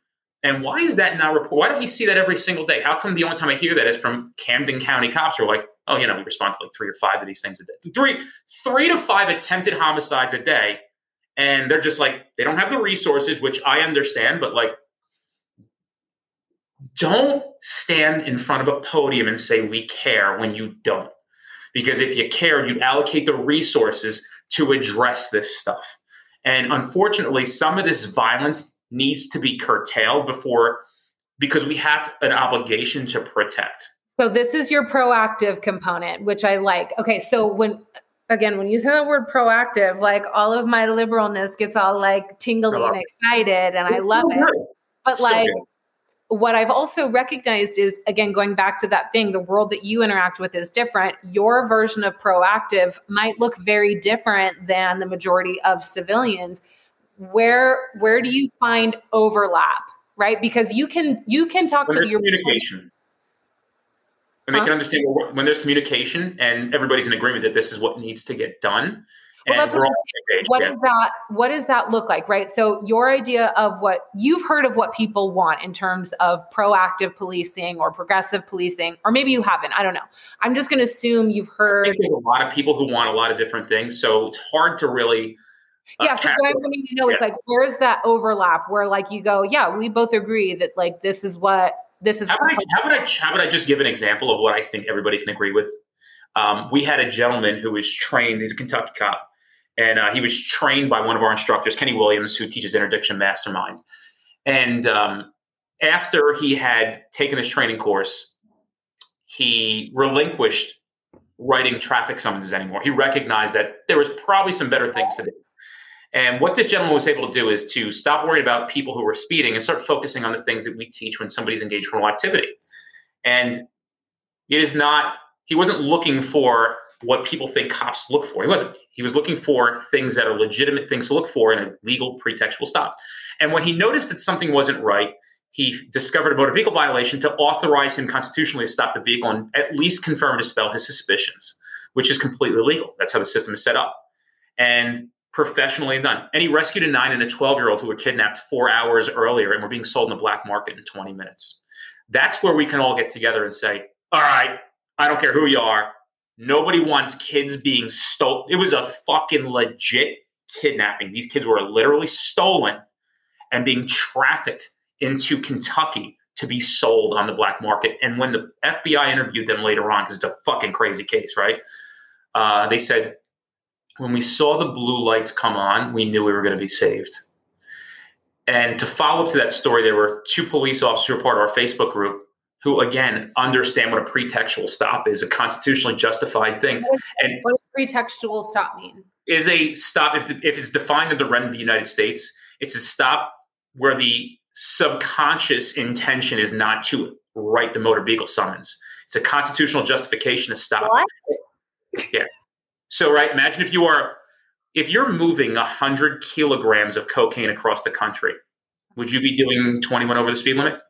and why is that not reported? Why don't we see that every single day? How come the only time I hear that is from Camden County cops who are like, oh, you know, we respond to like three or five of these things a day. Three, three to five attempted homicides a day. And they're just like, they don't have the resources, which I understand, but like don't stand in front of a podium and say we care when you don't. Because if you cared, you'd allocate the resources to address this stuff. And unfortunately, some of this violence needs to be curtailed before, because we have an obligation to protect. So this is your proactive component, which I like. Okay, so when again, when you say the word proactive, like all of my liberalness gets all like tingly and excited, and I love it. But like, what I've also recognized is again going back to that thing, the world that you interact with is different. Your version of proactive might look very different than the majority of civilians. Where where do you find overlap? Right, because you can you can talk when to your communication and they can understand when there's communication and everybody's in agreement that this is what needs to get done. Well, that's what, what yeah. is that? What does that look like, right? So your idea of what you've heard of what people want in terms of proactive policing or progressive policing, or maybe you haven't. I don't know. I'm just going to assume you've heard. there's a lot of people who want a lot of different things, so it's hard to really. Uh, yeah, so what I'm wanting to know yeah. is like, where's that overlap where like you go, yeah, we both agree that like this is what this is how would, I, how would I how would I just give an example of what I think everybody can agree with? Um, we had a gentleman who was trained. He's a Kentucky cop, and uh, he was trained by one of our instructors, Kenny Williams, who teaches interdiction mastermind. And um, after he had taken this training course, he relinquished writing traffic summonses anymore. He recognized that there was probably some better things to do. And what this gentleman was able to do is to stop worrying about people who were speeding and start focusing on the things that we teach when somebody's engaged in activity. And it is not, he wasn't looking for what people think cops look for. He wasn't. He was looking for things that are legitimate things to look for in a legal pretextual stop. And when he noticed that something wasn't right, he discovered a motor vehicle violation to authorize him constitutionally to stop the vehicle and at least confirm and dispel his suspicions, which is completely legal. That's how the system is set up. And professionally done. And he rescued a nine and a 12 year old who were kidnapped four hours earlier and were being sold in the black market in 20 minutes. That's where we can all get together and say, all right, I don't care who you are. Nobody wants kids being stolen. It was a fucking legit kidnapping. These kids were literally stolen and being trafficked into Kentucky to be sold on the black market. And when the FBI interviewed them later on, because it's a fucking crazy case, right? Uh, they said when we saw the blue lights come on, we knew we were going to be saved. And to follow up to that story, there were two police officers who were part of our Facebook group who, again, understand what a pretextual stop is, a constitutionally justified thing. What, is, and what does pretextual stop mean? Is a stop, if, if it's defined in the Whren of the United States, it's a stop where the subconscious intention is not to write the motor vehicle summons. It's a constitutional justification to stop. What? Yeah. So, right, imagine if you are if you're moving 100 kilograms of cocaine across the country, would you be doing 21 over the speed limit?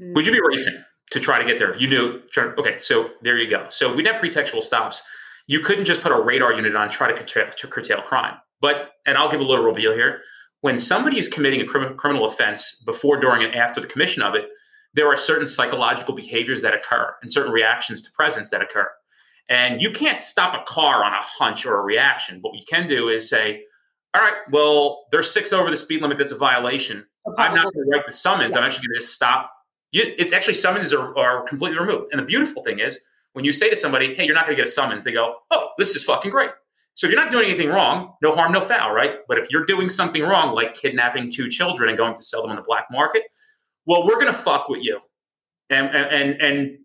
Would you be racing to try to get there? If you knew, okay, so there you go. So we'd have pretextual stops. You couldn't just put a radar unit on try to curtail, to curtail crime. But, and I'll give a little reveal here. When somebody is committing a crim- criminal offense before, during, and after the commission of it, there are certain psychological behaviors that occur and certain reactions to presence that occur. And you can't stop a car on a hunch or a reaction. What you can do is say, all right, well, there's six over the speed limit. That's a violation. I'm not going to write the summons. I'm actually going to just stop. It's actually summonses are, are completely removed. And the beautiful thing is when you say to somebody, hey, you're not going to get a summons, they go, oh, this is fucking great. So if you're not doing anything wrong, no harm, no foul, right? But if you're doing something wrong, like kidnapping two children and going to sell them on the black market, well, we're going to fuck with you. And, and, and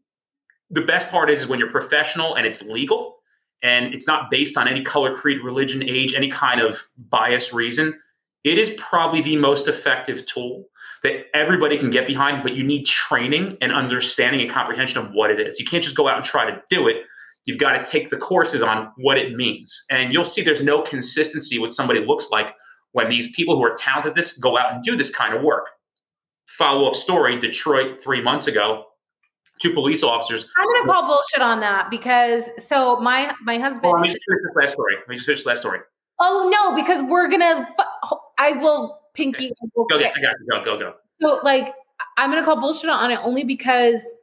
the best part is, is when you're professional and it's legal and it's not based on any color, creed, religion, age, any kind of bias reason, it is probably the most effective tool that everybody can get behind, but you need training and understanding and comprehension of what it is. You can't just go out and try to do it. You've got to take the courses on what it means. And you'll see there's no consistency what somebody looks like when these people who are talented this go out and do this kind of work. Follow up story Detroit three months ago, two police officers. I'm going to call bullshit on that because so my my husband. Well, let me just finish this last story. Let me just finish the last story. Oh no, because we're gonna. I will pinky. Go, okay. I got you. Go go go. So like, I'm gonna call bullshit on it only because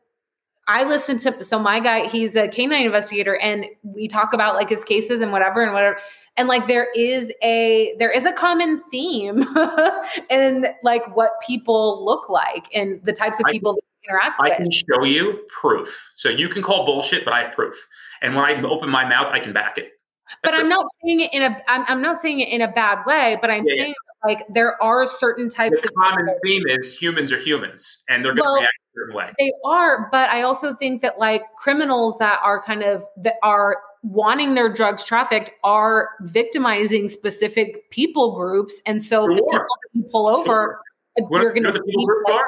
I listen to so my guy, he's a canine investigator, and we talk about like his cases and whatever and whatever. And like there is a there is a common theme in like what people look like and the types of people I, that he interacts I with. can show you proof. So you can call bullshit, but I have proof. And when I open my mouth, I can back it. But I'm not saying it in a I'm, I'm not saying it in a bad way, but I'm yeah, saying yeah. like there are certain types the common people. theme is humans are humans and they're gonna well, react a certain way. They are, but I also think that like criminals that are kind of that are wanting their drugs trafficked are victimizing specific people groups. And so sure. the people that you pull over, sure. Uh, you're gonna the people, like,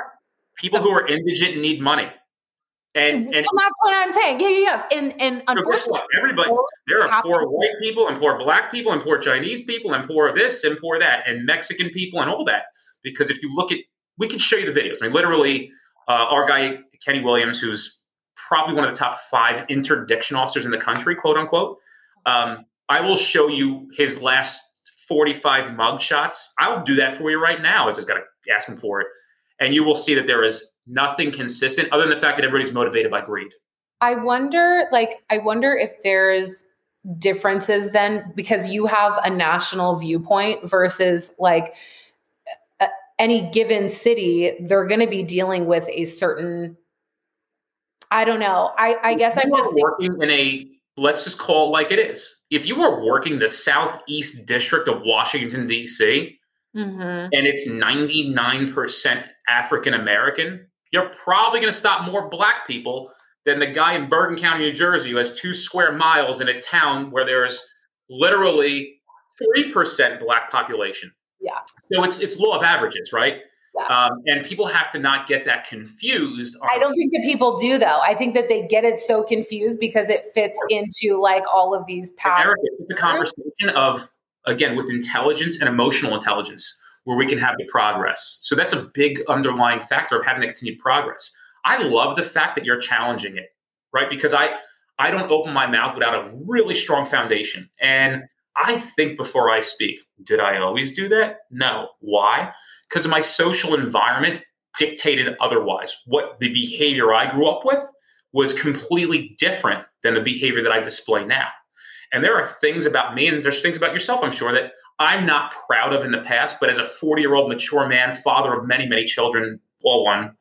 people who are indigent and need money. And, and that's what I'm saying. Yeah, yeah, yes. And and unfortunately, everybody there are poor white people and poor black people and poor Chinese people and poor this and poor that and Mexican people and all that. Because if you look at, we can show you the videos. I mean, literally, uh, our guy Kenny Williams, who's probably one of the top five interdiction officers in the country, quote unquote. Um, I will show you his last 45 mug shots. I'll do that for you right now, as I got to ask him for it, and you will see that there is nothing consistent other than the fact that everybody's motivated by greed. I wonder, like, I wonder if there's differences then because you have a national viewpoint versus like a, any given city, they're going to be dealing with a certain. I don't know. I, I guess I'm just working in a. Let's just call it like it is. If you are working the southeast district of Washington D.C. Mm-hmm. and it's 99% African American, you're probably going to stop more black people than the guy in Bergen County, New Jersey, who has two square miles in a town where there's literally 3% black population. Yeah. So it's it's law of averages, right? Yeah. Um, and people have to not get that confused. I don't think that people do, though. I think that they get it so confused because it fits into like all of these past. It's a conversation of again with intelligence and emotional intelligence where we can have the progress. So that's a big underlying factor of having the continued progress. I love the fact that you're challenging it, right? Because I I don't open my mouth without a really strong foundation. And I think before I speak. Did I always do that? No. Why? Because my social environment dictated otherwise. What the behavior I grew up with was completely different than the behavior that I display now. And there are things about me, and there's things about yourself, I'm sure, that I'm not proud of in the past, but as a 40 year old mature man, father of many, many children, all one,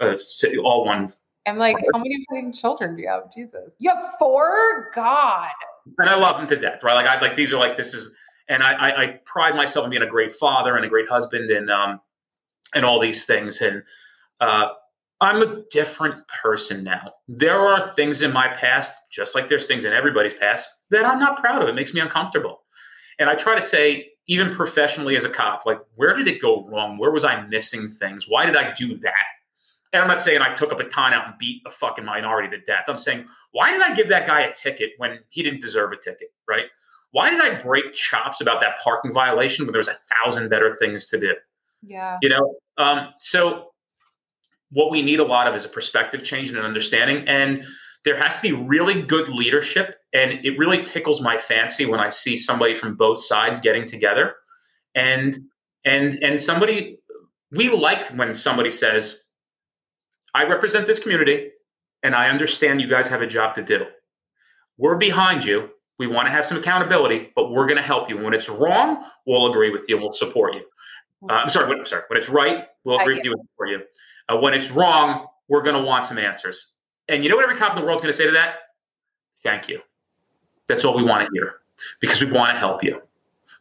uh, all one. I'm like, how many fucking children do you have? Jesus, you have four. God. And I love them to death, right? Like I like these are like this is, and I, I, I pride myself in being a great father and a great husband and um and all these things. And uh, I'm a different person now. There are things in my past, just like there's things in everybody's past, that I'm not proud of. It makes me uncomfortable. And I try to say, even professionally as a cop, like, where did it go wrong? Where was I missing things? Why did I do that? And I'm not saying I took a baton out and beat a fucking minority to death. I'm saying, why did I give that guy a ticket when he didn't deserve a ticket, right? Why did I break chops about that parking violation when there was a thousand better things to do? Yeah. You know, um, so what we need a lot of is a perspective change and an understanding. And there has to be really good leadership. And it really tickles my fancy when i see somebody from both sides getting together. And and and somebody we like when somebody says i represent this community and i understand you guys have a job to do. We're behind you. We want to have some accountability but we're going to help you. When it's wrong we'll agree with you and we'll support you. Uh, i'm sorry when, I'm sorry. When it's right we'll agree with you and support you uh, when it's wrong we're going to want some answers and you know what every cop in the world is going to say to that? Thank you. That's all we want to hear because we want to help you.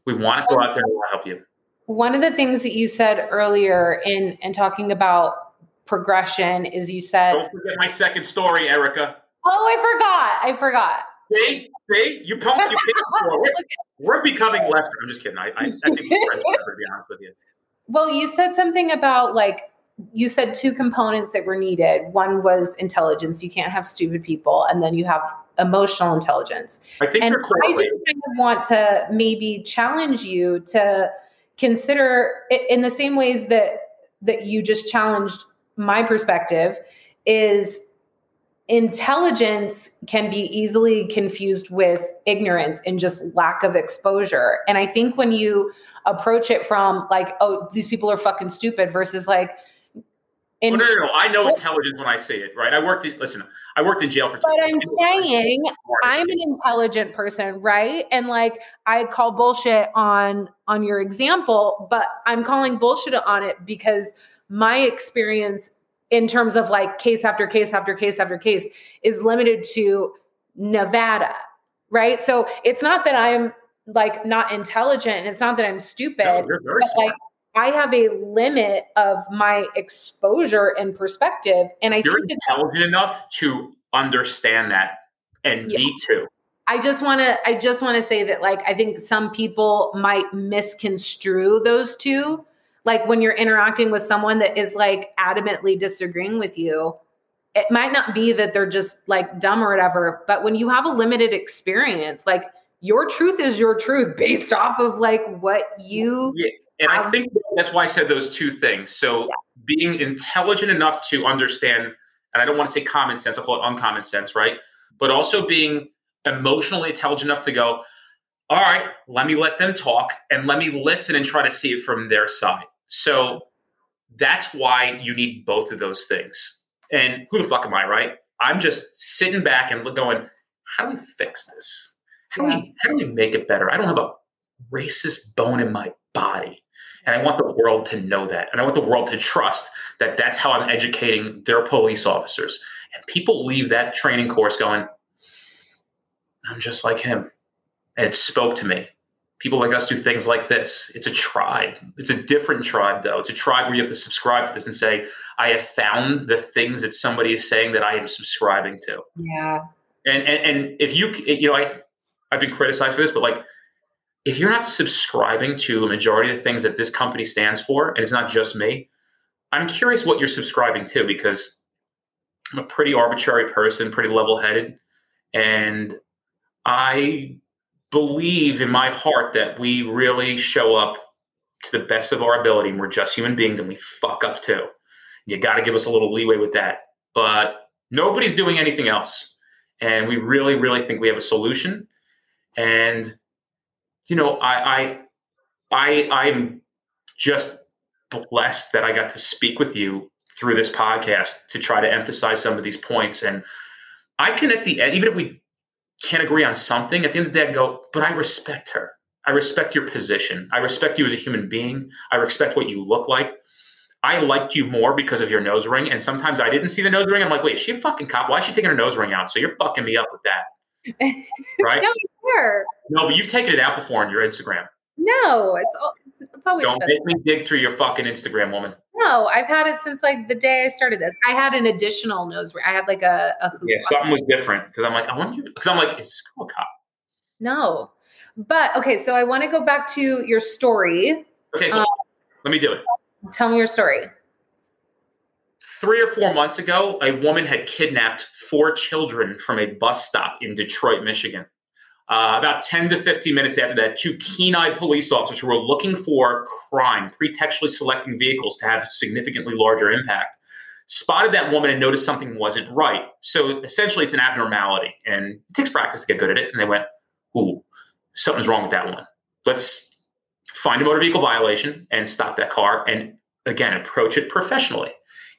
We want to go out there and help you. One of the things that you said earlier in in talking about progression is you said Don't forget my second story, Erica. Oh, I forgot. I forgot. See, see, you come, you we're, we're becoming less. I'm just kidding. I, I, I think we're friends forever, to be honest with you. Well, you said something about like you said two components that were needed. One was intelligence. You can't have stupid people, and then you have emotional intelligence. I think and I just kind of want to maybe challenge you to consider in the same ways that that you just challenged my perspective is intelligence can be easily confused with ignorance and just lack of exposure. And I think when you approach it from like, oh, these people are fucking stupid versus like, In, no, no, no. I know intelligence when I see it, right? I worked in, listen, I worked in jail for But I'm saying I'm an intelligent person, right? And like I call bullshit on on your example, but I'm calling bullshit on it because my experience in terms of like case after case after case after case is limited to Nevada, right? So it's not that I'm like not intelligent. It's not that I'm stupid. No, but smart. like I have a limit of my exposure and perspective. And I think you're intelligent enough to understand that and yeah. me too. I just want to I just want to say that like I think some people might misconstrue those two. Like when you're interacting with someone that is like adamantly disagreeing with you, it might not be that they're just like dumb or whatever, but when you have a limited experience, like your truth is your truth based off of like what you yeah. And I think that's why I said those two things. So being intelligent enough to understand, and I don't want to say common sense, I'll call it uncommon sense, right? But also being emotionally intelligent enough to go, all right, let me let them talk and let me listen and try to see it from their side. So that's why you need both of those things. And who the fuck am I, right? I'm just sitting back and going, how do we fix this? How, do we, how do we make it better? I don't have a racist bone in my body. And I want the world to know that. And I want the world to trust that that's how I'm educating their police officers. And people leave that training course going, I'm just like him. And it spoke to me. People like us do things like this. It's a tribe. It's a different tribe, though. It's a tribe where you have to subscribe to this and say, I have found the things that somebody is saying that I am subscribing to. Yeah. And and, and if you, you know, I, I've been criticized for this, but like if you're not subscribing to a majority of the things that this company stands for, and it's not just me, I'm curious what you're subscribing to because I'm a pretty arbitrary person, pretty level headed. And I believe in my heart that we really show up to the best of our ability. And we're just human beings and we fuck up too. You got to give us a little leeway with that. But nobody's doing anything else. And we really, really think we have a solution. And you know, I, I, I, I'm just blessed that I got to speak with you through this podcast to try to emphasize some of these points. And I can, at the end, even if we can't agree on something, at the end of the day, I go, but I respect her. I respect your position. I respect you as a human being. I respect what you look like. I liked you more because of your nose ring. And sometimes I didn't see the nose ring. I'm like, wait, she a fucking cop? Why is she taking her nose ring out? So you're fucking me up with that. right? no, sure. No, but you've taken it out before on your Instagram. No, it's all, it's always. Don't make me dig through your fucking Instagram, woman. No, I've had it since like the day I started this. I had an additional nose ring. I had like a, a hoop. Yeah, something was different because I'm like, I want you because I'm like, is this girl a cop? No, but okay. So I want to go back to your story. Okay, cool. um, let me do it. Tell me your story three or four months ago, a woman had kidnapped four children from a bus stop in Detroit, Michigan. Uh, about 10 to 15 minutes after that, two keen eyed police officers who were looking for crime, pretextually selecting vehicles to have significantly larger impact, spotted that woman and noticed something wasn't right. So essentially, it's an abnormality, and it takes practice to get good at it. And they went, Ooh, something's wrong with that one. Let's find a motor vehicle violation and stop that car and again approach it professionally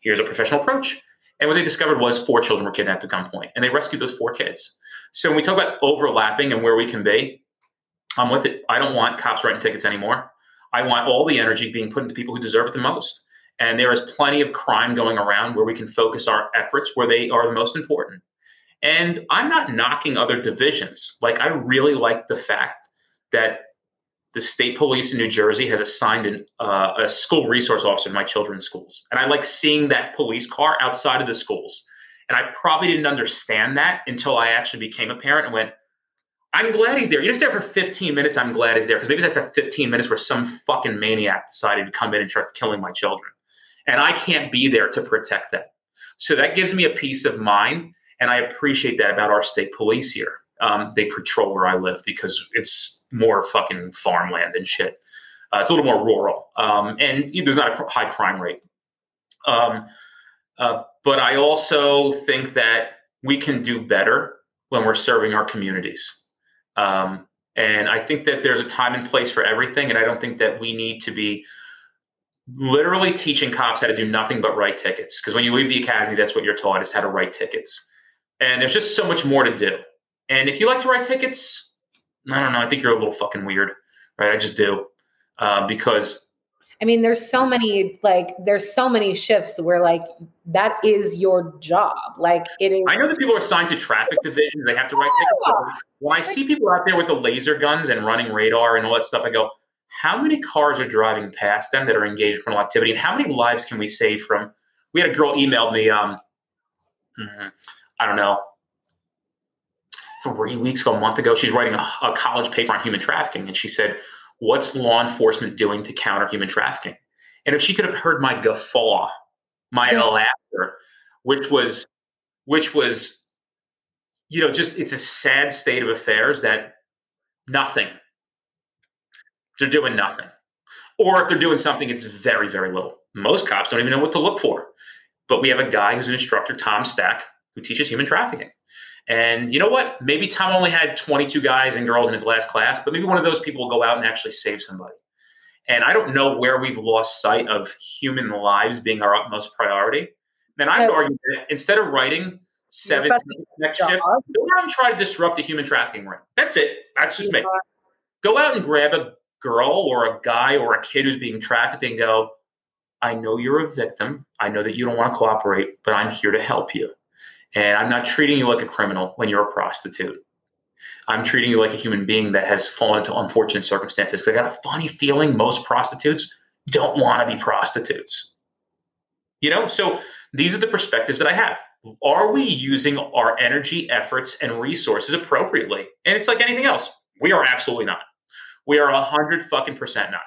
here's a professional approach. And what they discovered was four children were kidnapped at gunpoint, and they rescued those four kids. So when we talk about overlapping and where we can be, I'm with it. I don't want cops writing tickets anymore. I want all the energy being put into people who deserve it the most. And there is plenty of crime going around where we can focus our efforts where they are the most important. And I'm not knocking other divisions. Like, I really like the fact that the state police in New Jersey has assigned an, uh, a school resource officer in my children's schools. And I like seeing that police car outside of the schools. And I probably didn't understand that until I actually became a parent and went, I'm glad he's there. You're just there for 15 minutes. I'm glad he's there. Because maybe that's a 15 minutes where some fucking maniac decided to come in and start killing my children. And I can't be there to protect them. So that gives me a peace of mind. And I appreciate that about our state police here. Um, they patrol where I live because it's more fucking farmland and shit. Uh, it's a little more rural, um, and there's not a high crime rate. Um, uh, but I also think that we can do better when we're serving our communities. Um, and I think that there's a time and place for everything. And I don't think that we need to be literally teaching cops how to do nothing but write tickets. Because when you leave the academy, that's what you're taught is how to write tickets. And there's just so much more to do. And if you like to write tickets, I don't know. I think you're a little fucking weird, right? I just do. Uh, because I mean, there's so many like there's so many shifts where like that is your job. Like it is. I know that people are assigned to traffic divisions; they have to write tickets. When I see people out there with the laser guns and running radar and all that stuff, I go, "How many cars are driving past them that are engaged in criminal activity, and how many lives can we save from?" We had a girl emailed me. Um, mm-hmm, I don't know, three weeks ago, a month ago. She's writing a, a college paper on human trafficking, and she said what's law enforcement doing to counter human trafficking? And if she could have heard my guffaw, my yeah. laughter, which was, which was, you know, just it's a sad state of affairs that nothing. They're doing nothing. Or if they're doing something, it's very, very little. Most cops don't even know what to look for. But we have a guy who's an instructor, Tom Stack, who teaches human trafficking. And you know what? Maybe Tom only had 22 guys and girls in his last class, but maybe one of those people will go out and actually save somebody. And I don't know where we've lost sight of human lives being our utmost priority. And I would argue that instead of writing 17 next shift, go out and try to disrupt a human trafficking ring. That's it. That's just me. Go out and grab a girl or a guy or a kid who's being trafficked and go, I know you're a victim. I know that you don't want to cooperate, but I'm here to help you. And I'm not treating you like a criminal when you're a prostitute. I'm treating you like a human being that has fallen into unfortunate circumstances. Because I got a funny feeling most prostitutes don't want to be prostitutes. You know, so these are the perspectives that I have. Are we using our energy, efforts, and resources appropriately? And it's like anything else. We are absolutely not. We are a hundred fucking percent not.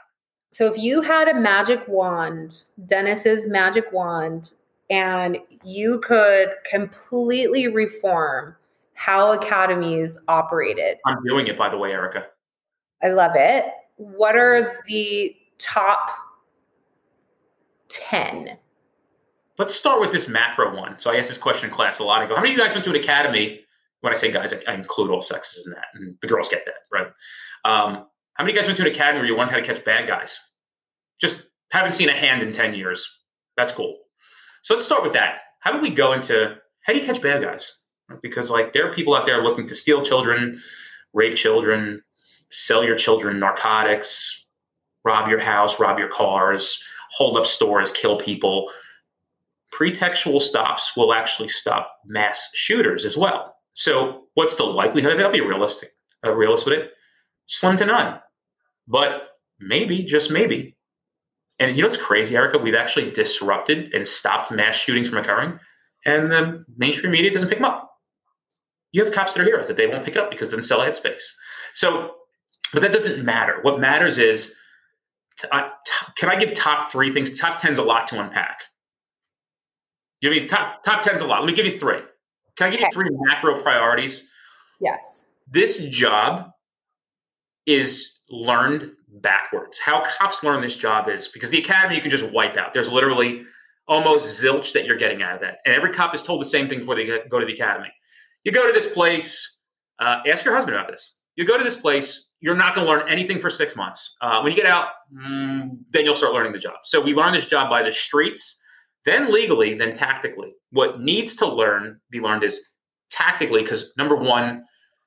So if you had a magic wand, Dennis's magic wand, and you could completely reform how academies operated. I'm doing it, by the way, Erica. I love it. What are the top 10? Let's start with this macro one. So I asked this question in class a lot. I go, how many of you guys went to an academy? When I say guys, I, I include all sexes in that, and the girls get that, right? Um, how many of you guys went to an academy where you learned how to catch bad guys? Just haven't seen a hand in 10 years. That's cool. So let's start with that. How do we go into how do you catch bad guys? Because like there are people out there looking to steal children, rape children, sell your children narcotics, rob your house, rob your cars, hold up stores, kill people. Pretextual stops will actually stop mass shooters as well. So what's the likelihood of it? I'll be realistic, uh, a realist with it. Slim to none. But maybe, just maybe, and you know what's crazy, Erica? We've actually disrupted and stopped mass shootings from occurring, and the mainstream media doesn't pick them up. You have cops that are heroes that they won't pick it up because it doesn't sell headspace. So, but that doesn't matter. What matters is, uh, t- can I give top three things? Top 10's a lot to unpack. You mean top top 10's a lot. Let me give you three. Can I give okay. you three macro priorities? Yes. This job is learned backwards. How cops learn this job is because the academy you can just wipe out. There's literally almost zilch that you're getting out of that. And every cop is told the same thing before they go to the academy. You go to this place, uh, ask your husband about this. You go to this place, you're not going to learn anything for six months. Uh, when you get out, mm, then you'll start learning the job. So we learn this job by the streets, then legally, then tactically. What needs to learn be learned is tactically because number one,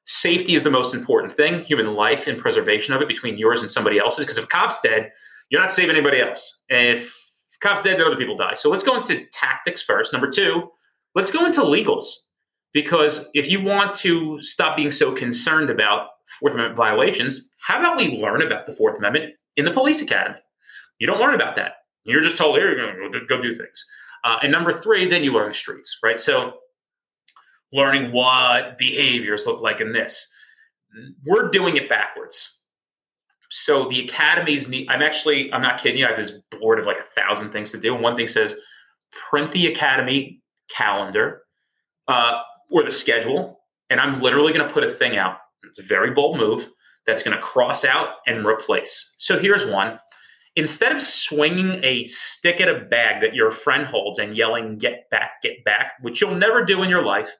safety is the most important thing, human life and preservation of it between yours and somebody else's. Because if cop's dead, you're not saving anybody else. And if cop's dead, then other people die. So let's go into tactics first. Number two, let's go into legals. Because if you want to stop being so concerned about Fourth Amendment violations, how about we learn about the Fourth Amendment in the police academy? You don't learn about that. You're just told, here, you're going to go do things. Uh, and number three, then you learn the streets, right? So learning what behaviors look like in this. We're doing it backwards. So the academies need, I'm actually, I'm not kidding you. I have this board of like a thousand things to do. And one thing says print the academy calendar uh, or the schedule. And I'm literally going to put a thing out. It's a very bold move that's going to cross out and replace. So here's one. Instead of swinging a stick at a bag that your friend holds and yelling, get back, get back, which you'll never do in your life,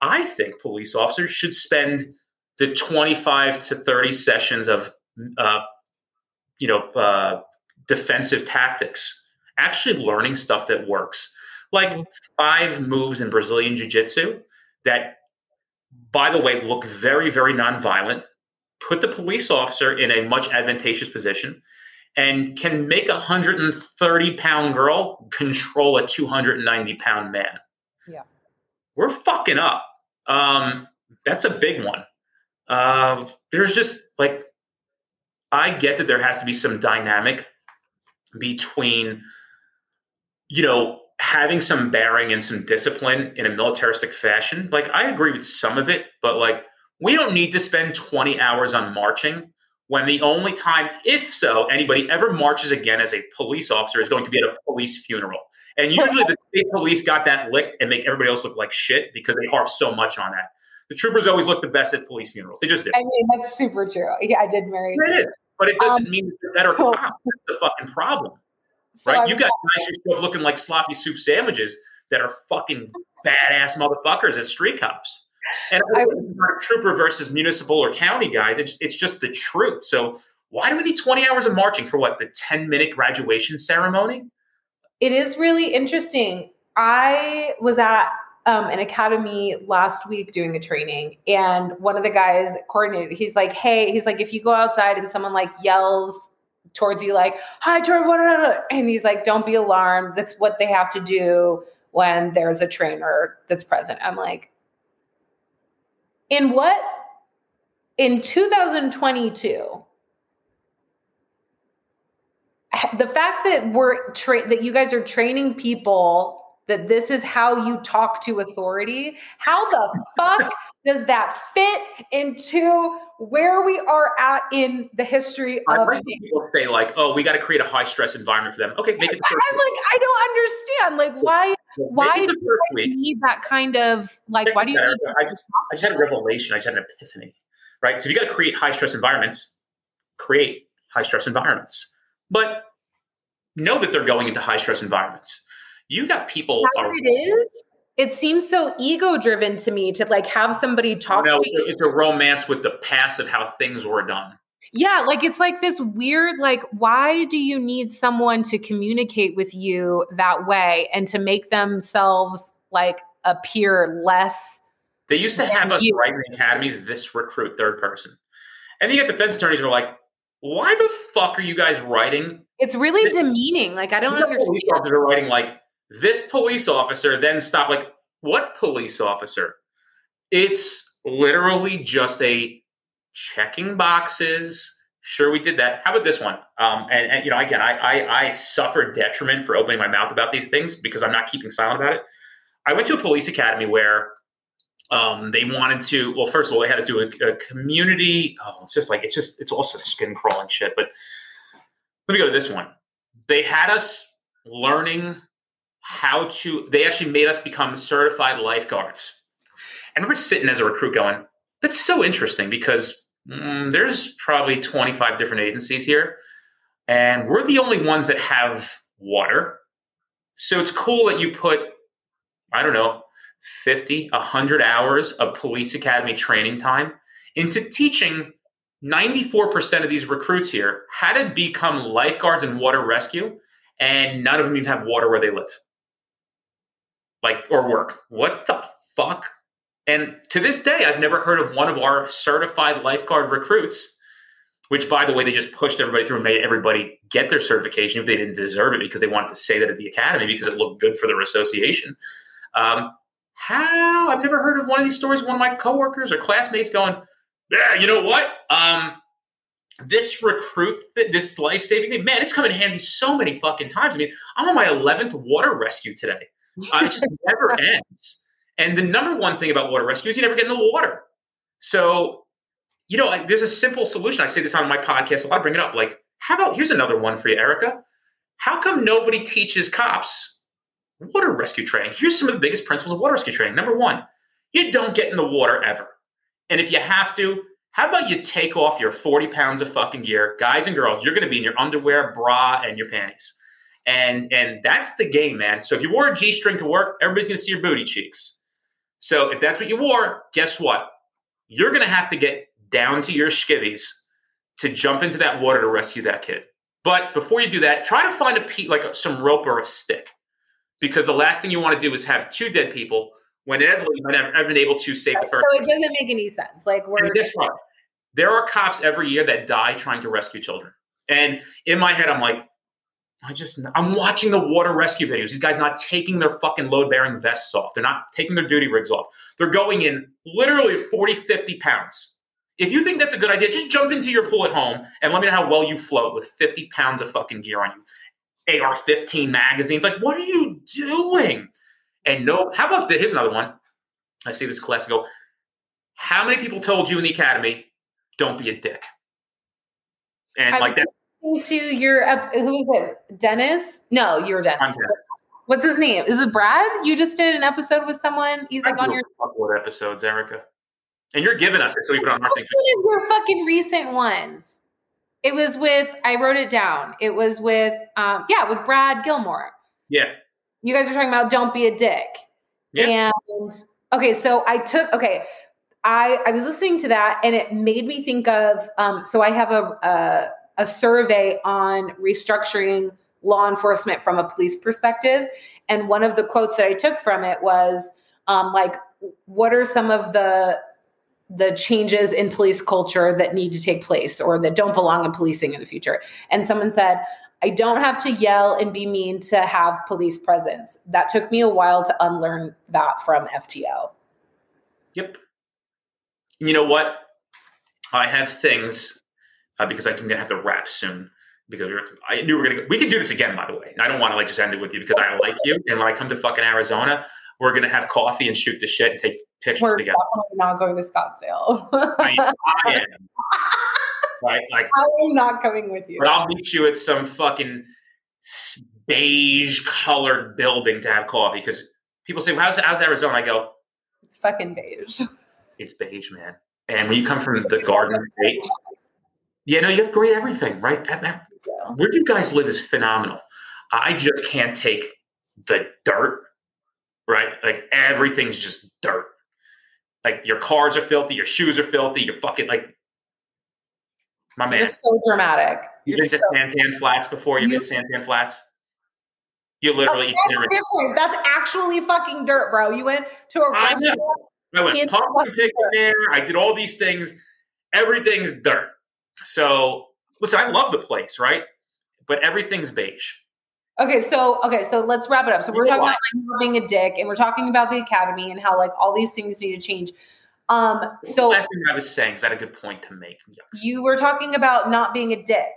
I think police officers should spend the 25 to 30 sessions of, uh, you know, uh, defensive tactics, actually learning stuff that works. Like mm-hmm. five moves in Brazilian Jiu Jitsu that, by the way, look very, very nonviolent, put the police officer in a much advantageous position, and can make a 130 pound girl control a 290 pound man. Yeah. We're fucking up. Um, that's a big one. Uh, there's just like, I get that there has to be some dynamic between, you know, having some bearing and some discipline in a militaristic fashion. Like, I agree with some of it, but like, we don't need to spend 20 hours on marching when the only time, if so, anybody ever marches again as a police officer is going to be at a police funeral. And usually the state police got that licked and make everybody else look like shit because they harp so much on that. The troopers always look the best at police funerals. They just did. I mean, that's super true. Yeah, I did marry. It is, but it doesn't um, mean they're better cops. That's the fucking problem, so right? You got guys who show up looking like sloppy soup sandwiches that are fucking badass motherfuckers as street cops. And I was a trooper versus municipal or county guy. It's just the truth. So why do we need 20 hours of marching for what the 10 minute graduation ceremony? It is really interesting. I was at um, an academy last week doing a training, and one of the guys coordinated. He's like, "Hey, he's like, if you go outside and someone like yells towards you, like, hi, Jordan, and he's like, don't be alarmed. That's what they have to do when there's a trainer that's present." I'm like, in what? In 2022, the fact that we're tra- that you guys are training people that this is how you talk to authority how the fuck does that fit into where we are at in the history of people say like oh we got to create a high stress environment for them. Okay make it the i'm like i don't understand. Like why why do you need that kind of like why do you need I just, I just had a revelation. I just had an epiphany right? So if you got to create high stress environments create high stress environments. But know that they're going into high stress environments. You got people. Are, it is. It seems so ego driven to me to like have somebody talk no, to you. It's a romance with the past of how things were done. Yeah, like it's like this weird, like, why do you need someone to communicate with you that way and to make themselves like appear less? They used to have us write in the academies this recruit third person. And then you get defense attorneys who are like, why the fuck are you guys writing? It's really this, demeaning. Like I don't understand. Police officers are writing like this police officer, then stop. Like what police officer? It's literally just a checking boxes. Sure, we did that. How about this one? Um, and, and you know, again, I, I I suffer detriment for opening my mouth about these things because I'm not keeping silent about it. I went to a police academy where um, they wanted to, well, first of all, they had to do a, a community. Oh, it's just like, it's just, it's also skin crawling shit. But let me go to this one. They had us learning how to, they actually made us become certified lifeguards. And we're sitting as a recruit going, that's so interesting because mm, there's probably 25 different agencies here. And we're the only ones that have water. So it's cool that you put, I don't know, 50, 100 hours of police academy training time into teaching 94% of these recruits here had to become lifeguards and water rescue, and none of them even have water where they live. Like, or work. What the fuck? And to this day, I've never heard of one of our certified lifeguard recruits, which, by the way, they just pushed everybody through and made everybody get their certification if they didn't deserve it because they wanted to say that at the academy because it looked good for their association. Um, how I've never heard of one of these stories. One of my coworkers or classmates going, "Yeah, you know what? Um, this recruit, this life saving thing, man, it's come in handy so many fucking times. I mean, I'm on my 11th water rescue today. Uh, it just never ends. And the number one thing about water rescue is you never get in the water. So, you know, there's a simple solution. I say this on my podcast a lot. I bring it up. Like, how about here's another one for you, Erica? How come nobody teaches cops water rescue training. Here's some of the biggest principles of water rescue training. Number one, you don't get in the water ever. And if you have to, how about you take off your 40 pounds of fucking gear? Guys and girls, you're going to be in your underwear, bra, and your panties. And and that's the game, man. So if you wore a G string to work, everybody's going to see your booty cheeks. So if that's what you wore, guess what? You're going to have to get down to your skivvies to jump into that water to rescue that kid. But before you do that, try to find a pe- like some rope or a stick, because the last thing you want to do is have two dead people when inevitably have been able to save the first. So it doesn't make any sense. Like we're this one, there are cops every year that die trying to rescue children, and in my head, I'm like, I just I'm watching the water rescue videos. These guys not taking their fucking load bearing vests off. They're not taking their duty rigs off. They're going in literally 40, 50 pounds. If you think that's a good idea, just jump into your pool at home and let me know how well you float with 50 pounds of fucking gear on you. AR 15 magazines. Like, what are you doing? And no, how about this? Here's another one. I see this class go, how many people told you in the academy, don't be a dick? And I like was that. listening to your who is it? Dennis? No, you're Dennis. What's his name? Is it Brad? You just did an episode with someone. He's I like on your. couple of episodes, Erica. And you're giving us it so we put on our things. One your fucking recent ones? It was with. I wrote it down. It was with. Um, yeah, with Brad Gilmore. Yeah. You guys are talking about don't be a dick. Yeah. And okay, so I took okay. I I was listening to that and it made me think of um so I have a a, a survey on restructuring law enforcement from a police perspective and one of the quotes that I took from it was um like what are some of the the changes in police culture that need to take place or that don't belong in policing in the future. And someone said, I don't have to yell and be mean to have police presence. That took me a while to unlearn that from FTO. Yep. You know what? I have things uh, because I'm gonna have to wrap soon. Because we're, I knew we are gonna. We can do this again, by the way. I don't want to like just end it with you because I like you. And when I come to fucking Arizona, we're gonna have coffee and shoot the shit and take pictures We're together. definitely not going to Scottsdale. I, I am. Right, like, I am not coming with you. but I'll meet you at some fucking beige colored building to have coffee because people say, well, "How's how's Arizona?" I go, It's fucking beige. "It's beige, man." And when you come from the Garden State, yeah, no, you have great everything, right? Where do you guys live is phenomenal. I just can't take the dirt, right? Like everything's just dirt. Like your cars are filthy, your shoes are filthy, you're fucking like my man. You're so dramatic. You You're been to so- Santan Flats before? You been to Santan Flats? You literally Oh, that's different. That's actually fucking dirt, bro. You went to a I restaurant. I went pumpkin picking there. I did all these things. Everything's dirt. So listen, I love the place, right? But everything's beige. Okay, so okay, so let's wrap it up. So we're talking about like being a dick, and we're talking about the academy and how like all these things need to change. Um, so Last thing I was saying is that a good point to make? Yes. you were talking about not being a dick.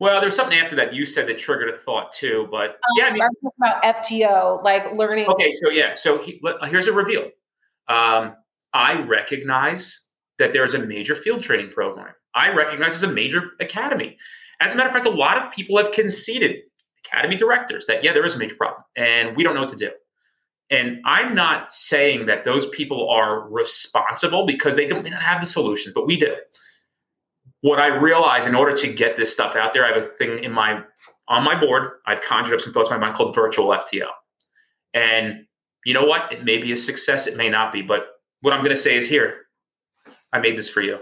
Well, there's something after that you said that triggered a thought too. But Um, yeah, I mean, I'm talking about FTO, like learning. okay, so yeah, so he, here's a reveal. Um, I recognize that there's a major field training program. I recognize there's a major academy. As a matter of fact, a lot of people have conceded, academy directors, that yeah, there is a major problem, and we don't know what to do. And I'm not saying that those people are responsible because they don't have the solutions, but we do. What I realize in order to get this stuff out there, I have a thing in my on my board. I've conjured up some thoughts in my mind called virtual FTO. And you know what? It may be a success, it may not be. But what I'm going to say is here, I made this for you.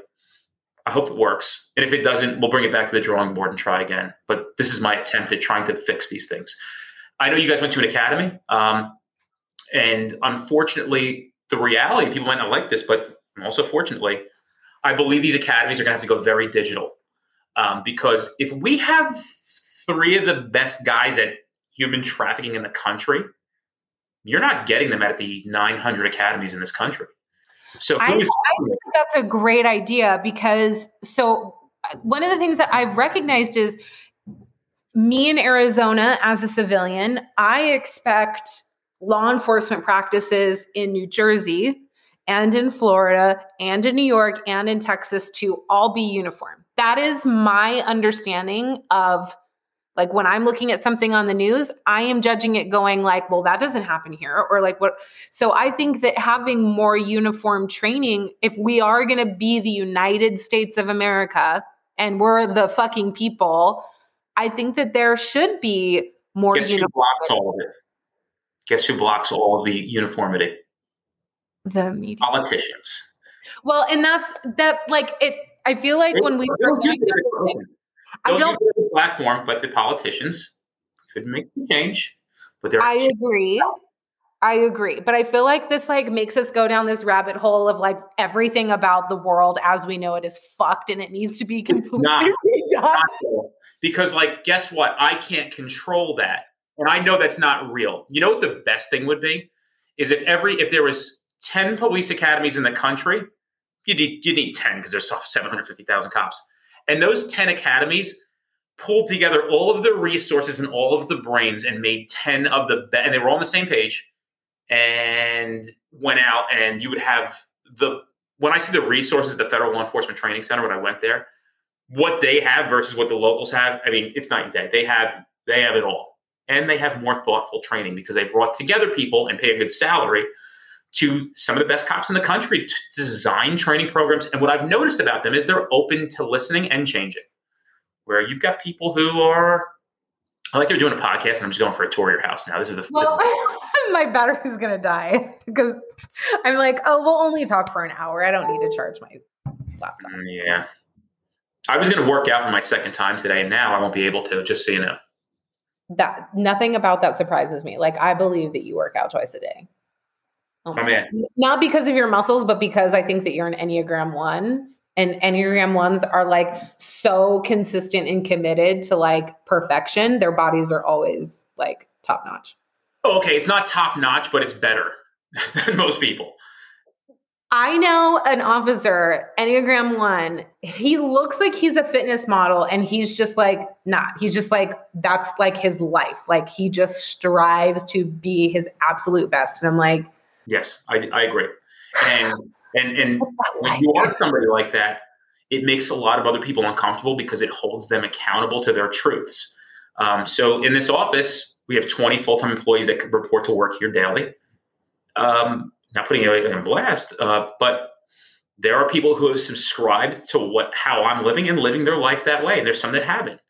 I hope it works. And if it doesn't, we'll bring it back to the drawing board and try again. But this is my attempt at trying to fix these things. I know you guys went to an academy. Um, and unfortunately, the reality, people might not like this, but also fortunately, I believe these academies are going to have to go very digital. Um, because if we have three of the best guys at human trafficking in the country, you're not getting them at the 900 academies in this country. So I, I think that's a great idea because so one of the things that I've recognized is me in Arizona as a civilian, I expect law enforcement practices in New Jersey and in Florida and in New York and in Texas to all be uniform. That is my understanding of like when I'm looking at something on the news, I am judging it going like, well, that doesn't happen here or like what so I think that having more uniform training if we are going to be the United States of America and we're the fucking people, I think that there should be more guess uniform blocks all of it? Guess who blocks all of the uniformity? the media. Politicians. Well, and that's that like it I feel like when we They're- they're- I don't the platform, but the politicians could make the change. But they're I agree. I agree. But I feel like this like makes us go down this rabbit hole of like everything about the world as we know it is fucked and it needs to be completely not, not because like guess what? I can't control that. And I know that's not real. You know what the best thing would be? Is if every if there was 10 police academies in the country, you need you need 10 because there's 750,000 cops. And those 10 academies pulled together all of the resources and all of the brains and made 10 of the best and they were all on the same page and went out and you would have the when I see the resources at the Federal Law Enforcement Training Center when I went there, what they have versus what the locals have, I mean, it's night and day. They have they have it all. And they have more thoughtful training because they brought together people and pay a good salary to some of the best cops in the country to design training programs. And what I've noticed about them is they're open to listening and changing. Where you've got people who are I like they're doing a podcast and I'm just going for a tour of your house now. This is the well, is- my battery's gonna die because I'm like, oh, we'll only talk for an hour. I don't need to charge my laptop. Mm, yeah. I was gonna work out for my second time today, and now I won't be able to, just so you know. That nothing about that surprises me. Like I believe that you work out twice a day. Oh, oh man. Not because of your muscles, but because I think that you're an Enneagram one and Enneagram ones are like so consistent and committed to like perfection. Their bodies are always like top notch. Oh, okay, it's not top notch, but it's better than most people. I know an officer, Enneagram one, he looks like he's a fitness model and he's just like, not. He's just like, that's like his life. Like he just strives to be his absolute best. And I'm like, Yes, I, I agree. And and and when you are somebody like that, it makes a lot of other people uncomfortable because it holds them accountable to their truths. Um, so in this office, we have 20 full-time employees that could report to work here daily. Um, not putting it in blast, uh, but there are people who have subscribed to what how I'm living and living their life that way. And there's some that haven't,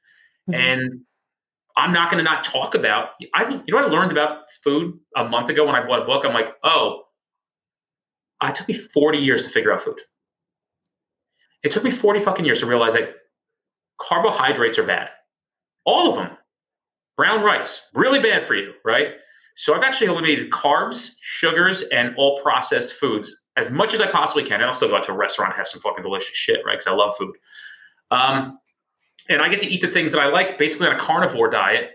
mm-hmm. and I'm not going to not talk about. I you know what I learned about food a month ago when I bought a book. I'm like, oh, it took me 40 years to figure out food. It took me 40 fucking years to realize that carbohydrates are bad. All of them. Brown rice, really bad for you, right? So I've actually eliminated carbs, sugars, and all processed foods as much as I possibly can. And I'll still go out to a restaurant and have some fucking delicious shit, right? Because I love food. Um, and I get to eat the things that I like basically on a carnivore diet.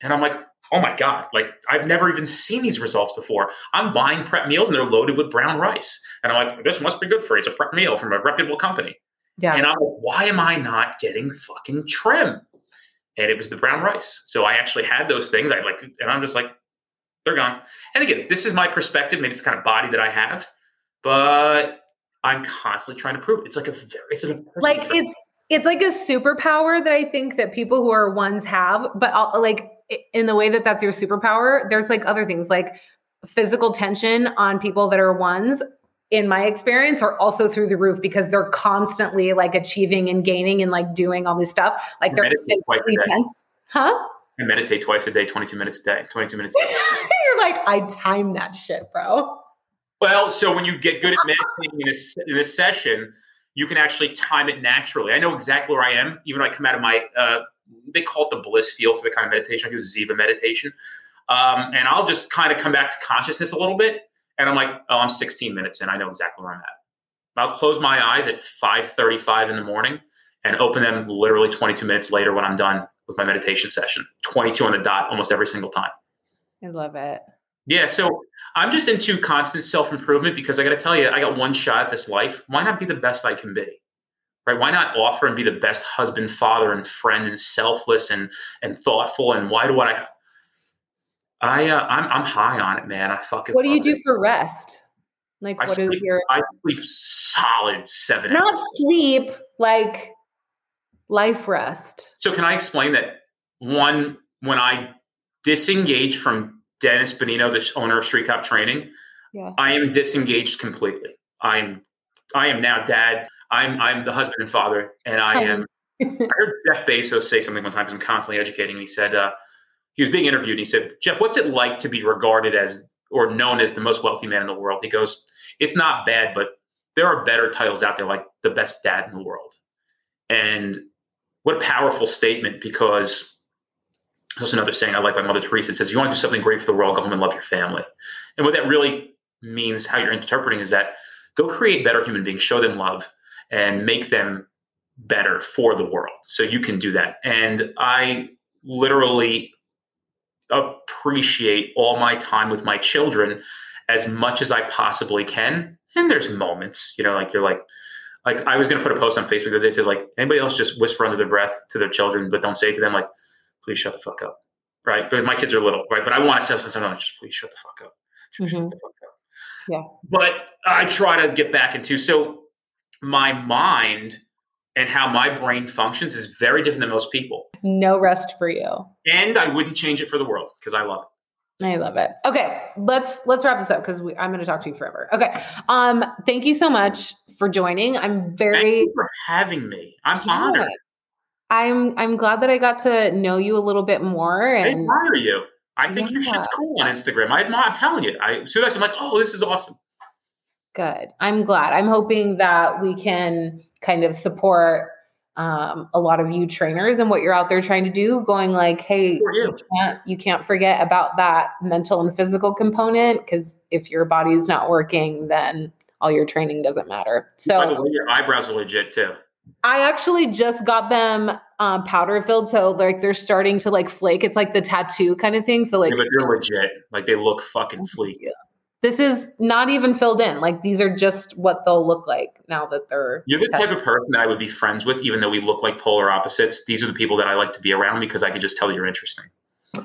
And I'm like, oh my God, like I've never even seen these results before. I'm buying prep meals and they're loaded with brown rice. And I'm like, this must be good for you. It's a prep meal from a reputable company. Yeah. And I'm like, why am I not getting fucking trim? And it was the brown rice. So I actually had those things. I like, and I'm just like, they're gone. And again, this is my perspective. Maybe it's kind of body that I have, but I'm constantly trying to prove it. It's like a very, it's a like it's it's like a superpower that I think that people who are ones have, but I'll, like in the way that that's your superpower, there's like other things like physical tension on people that are ones in my experience are also through the roof because they're constantly like achieving and gaining and like doing all this stuff. Like they're physically tense. Huh? I meditate twice a day, 22 minutes a day, 22 minutes You're like, I time that shit, bro. Well, so when you get good at meditating in this, in this session, you can actually time it naturally. I know exactly where I am, even when I come out of my uh, they call it the bliss field for the kind of meditation. I do Ziva meditation. Um, and I'll just kind of come back to consciousness a little bit. And I'm like, oh, I'm 16 minutes in. I know exactly where I'm at. I'll close my eyes at 5:35 in the morning and open them literally 22 minutes later when I'm done with my meditation session. 22 on the dot almost every single time. I love it. Yeah, so I'm just into constant self improvement because I got to tell you, I got one shot at this life. Why not be the best I can be? right why not offer and be the best husband father and friend and selfless and and thoughtful and why do i i uh, i'm i'm high on it man i fucking what do you do it. for rest like I what sleep, is your i sleep solid seven not hours. sleep like life rest so can i explain that one when i disengage from dennis benigno the owner of street cop training yeah. i am disengaged completely i'm i am now dad I'm I'm the husband and father, and I am. I heard Jeff Bezos say something one time because I'm constantly educating. And he said uh, he was being interviewed, and he said, "Jeff, what's it like to be regarded as or known as the most wealthy man in the world?" He goes, "It's not bad, but there are better titles out there, like the best dad in the world." And what a powerful statement because there's another saying I like by Mother Teresa. It says, if you want to do something great for the world, go home and love your family. And what that really means, how you're interpreting, is that go create better human beings, show them love, and make them better for the world. So you can do that. And I literally appreciate all my time with my children as much as I possibly can. And there's moments, you know, like you're like, like I was going to put a post on Facebook that they said like anybody else just whisper under their breath to their children, but don't say to them like, please shut the fuck up, right? But my kids are little, right? But I want to say something, no, just please shut the fuck up, mm-hmm. shut the fuck up. Yeah. But I try to get back into so my mind and how my brain functions is very different than most people. No rest for you. And I wouldn't change it for the world because I love it. I love it. Okay, let's let's wrap this up because I'm going to talk to you forever. Okay, um, thank you so much for joining. I'm very for having me. I'm yeah. honored. I'm I'm glad that I got to know you a little bit more. And I admire you. I think yeah. your shit's cool on Instagram. I admire. I'm telling you. I so I'm like, oh, this is awesome. Good. I'm glad. I'm hoping that we can kind of support um, a lot of you trainers and what you're out there trying to do going like hey you. you. can't you can't forget about that mental and physical component because if your body is not working then all your training doesn't matter. So by the way your eyebrows are legit too. I actually just got them um, powder filled so like they're starting to like flake. It's like the tattoo kind of thing so like yeah, but they're legit. Like they look fucking fleek this is not even filled in. Like these are just what they'll look like now that they're. You're the type of person that I would be friends with, even though we look like polar opposites. These are the people that I like to be around because I can just tell you're interesting.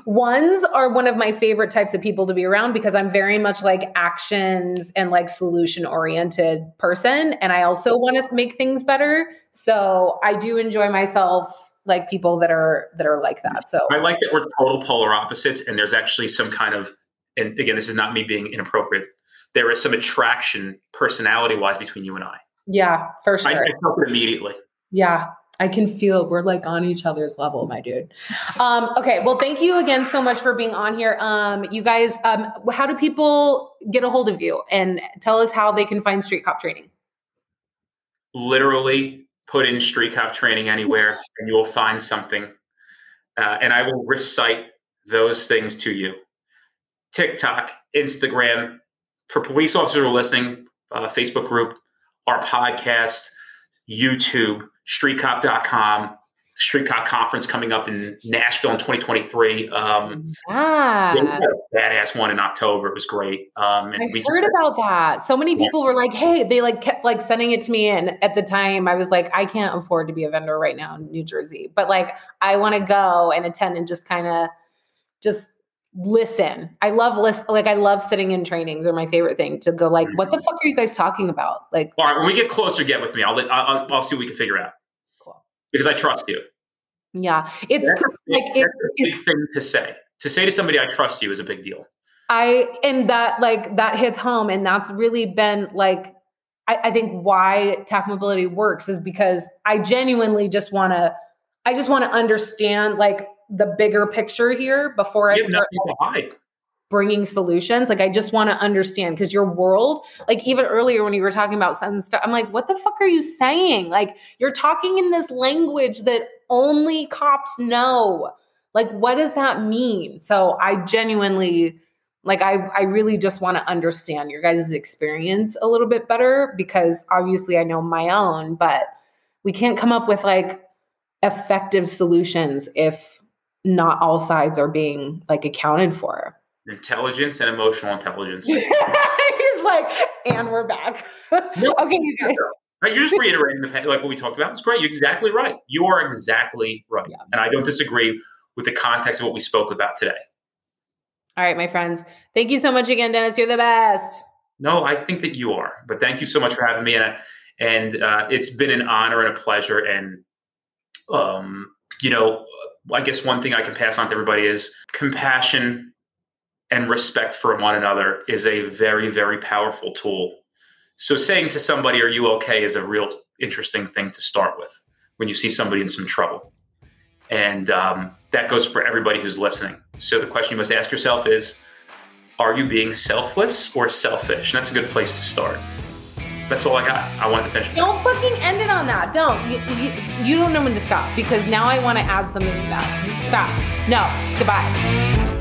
Ones are one of my favorite types of people to be around because I'm very much like actions and like solution oriented person. And I also want to make things better. So I do enjoy myself like people that are that are like that. So I like that we're total polar opposites and there's actually some kind of and again, this is not me being inappropriate. There is some attraction, personality wise, between you and I. Yeah, for sure. I, I felt it immediately. Yeah, I can feel we're like on each other's level, my dude. Um, okay, well, thank you again so much for being on here. Um, you guys, um, how do people get a hold of you and tell us how they can find Street Cop Training? Literally, put in Street Cop Training anywhere, and you will find something, uh, and I will recite those things to you. TikTok, Instagram. For police officers who are listening, uh, Facebook group, our podcast, YouTube, streetcop.com, Street Cop Conference coming up in Nashville in 2023. Um, yeah. badass one in October. It was great. Um, and I we heard just, about that. So many people yeah. were like, "Hey," they like kept like sending it to me, and at the time, I was like, "I can't afford to be a vendor right now in New Jersey, but like, I want to go and attend and just kind of just listen. I love list like I love sitting in trainings. Are my favorite thing to go like, what the fuck are you guys talking about? Like, all right, when we get closer, get with me. I'll I'll, I'll see what we can figure out. Cool. Because I trust you. Yeah, it's that's like it, a big thing to say. To say to somebody, "I trust you," is a big deal. I and that like that hits home, and that's really been like I, I think why TacMobility works is because I genuinely just want to. I just want to understand like the bigger picture here before I start bringing solutions. Like I just want to understand because your world, like even earlier when you were talking about sudden stuff, I'm like, what the fuck are you saying? Like you're talking in this language that only cops know. Like what does that mean? So I genuinely like I I really just want to understand your guys' experience a little bit better because obviously I know my own, but we can't come up with like effective solutions if not all sides are being like accounted for. Intelligence and emotional intelligence. He's like, and we're back. No, okay, you guys. Right, you're just reiterating the like what we talked about. It's great. You're exactly right. You are exactly right, yeah. and I don't disagree with the context of what we spoke about today. All right, my friends. Thank you so much again, Dennis. You're the best. No, I think that you are. But thank you so much for having me, and and uh, it's been an honor and a pleasure. And um, you know, I guess one thing I can pass on to everybody is compassion and respect for one another is a very, very powerful tool. So saying to somebody, Are you okay? is a real interesting thing to start with when you see somebody in some trouble. And um, that goes for everybody who's listening. So the question you must ask yourself is Are you being selfless or selfish? And that's a good place to start. That's all I got. I wanted to finish. Don't fucking end it on that. Don't. You, you, you don't know when to stop because now I want to add something to that. Stop. No. Goodbye.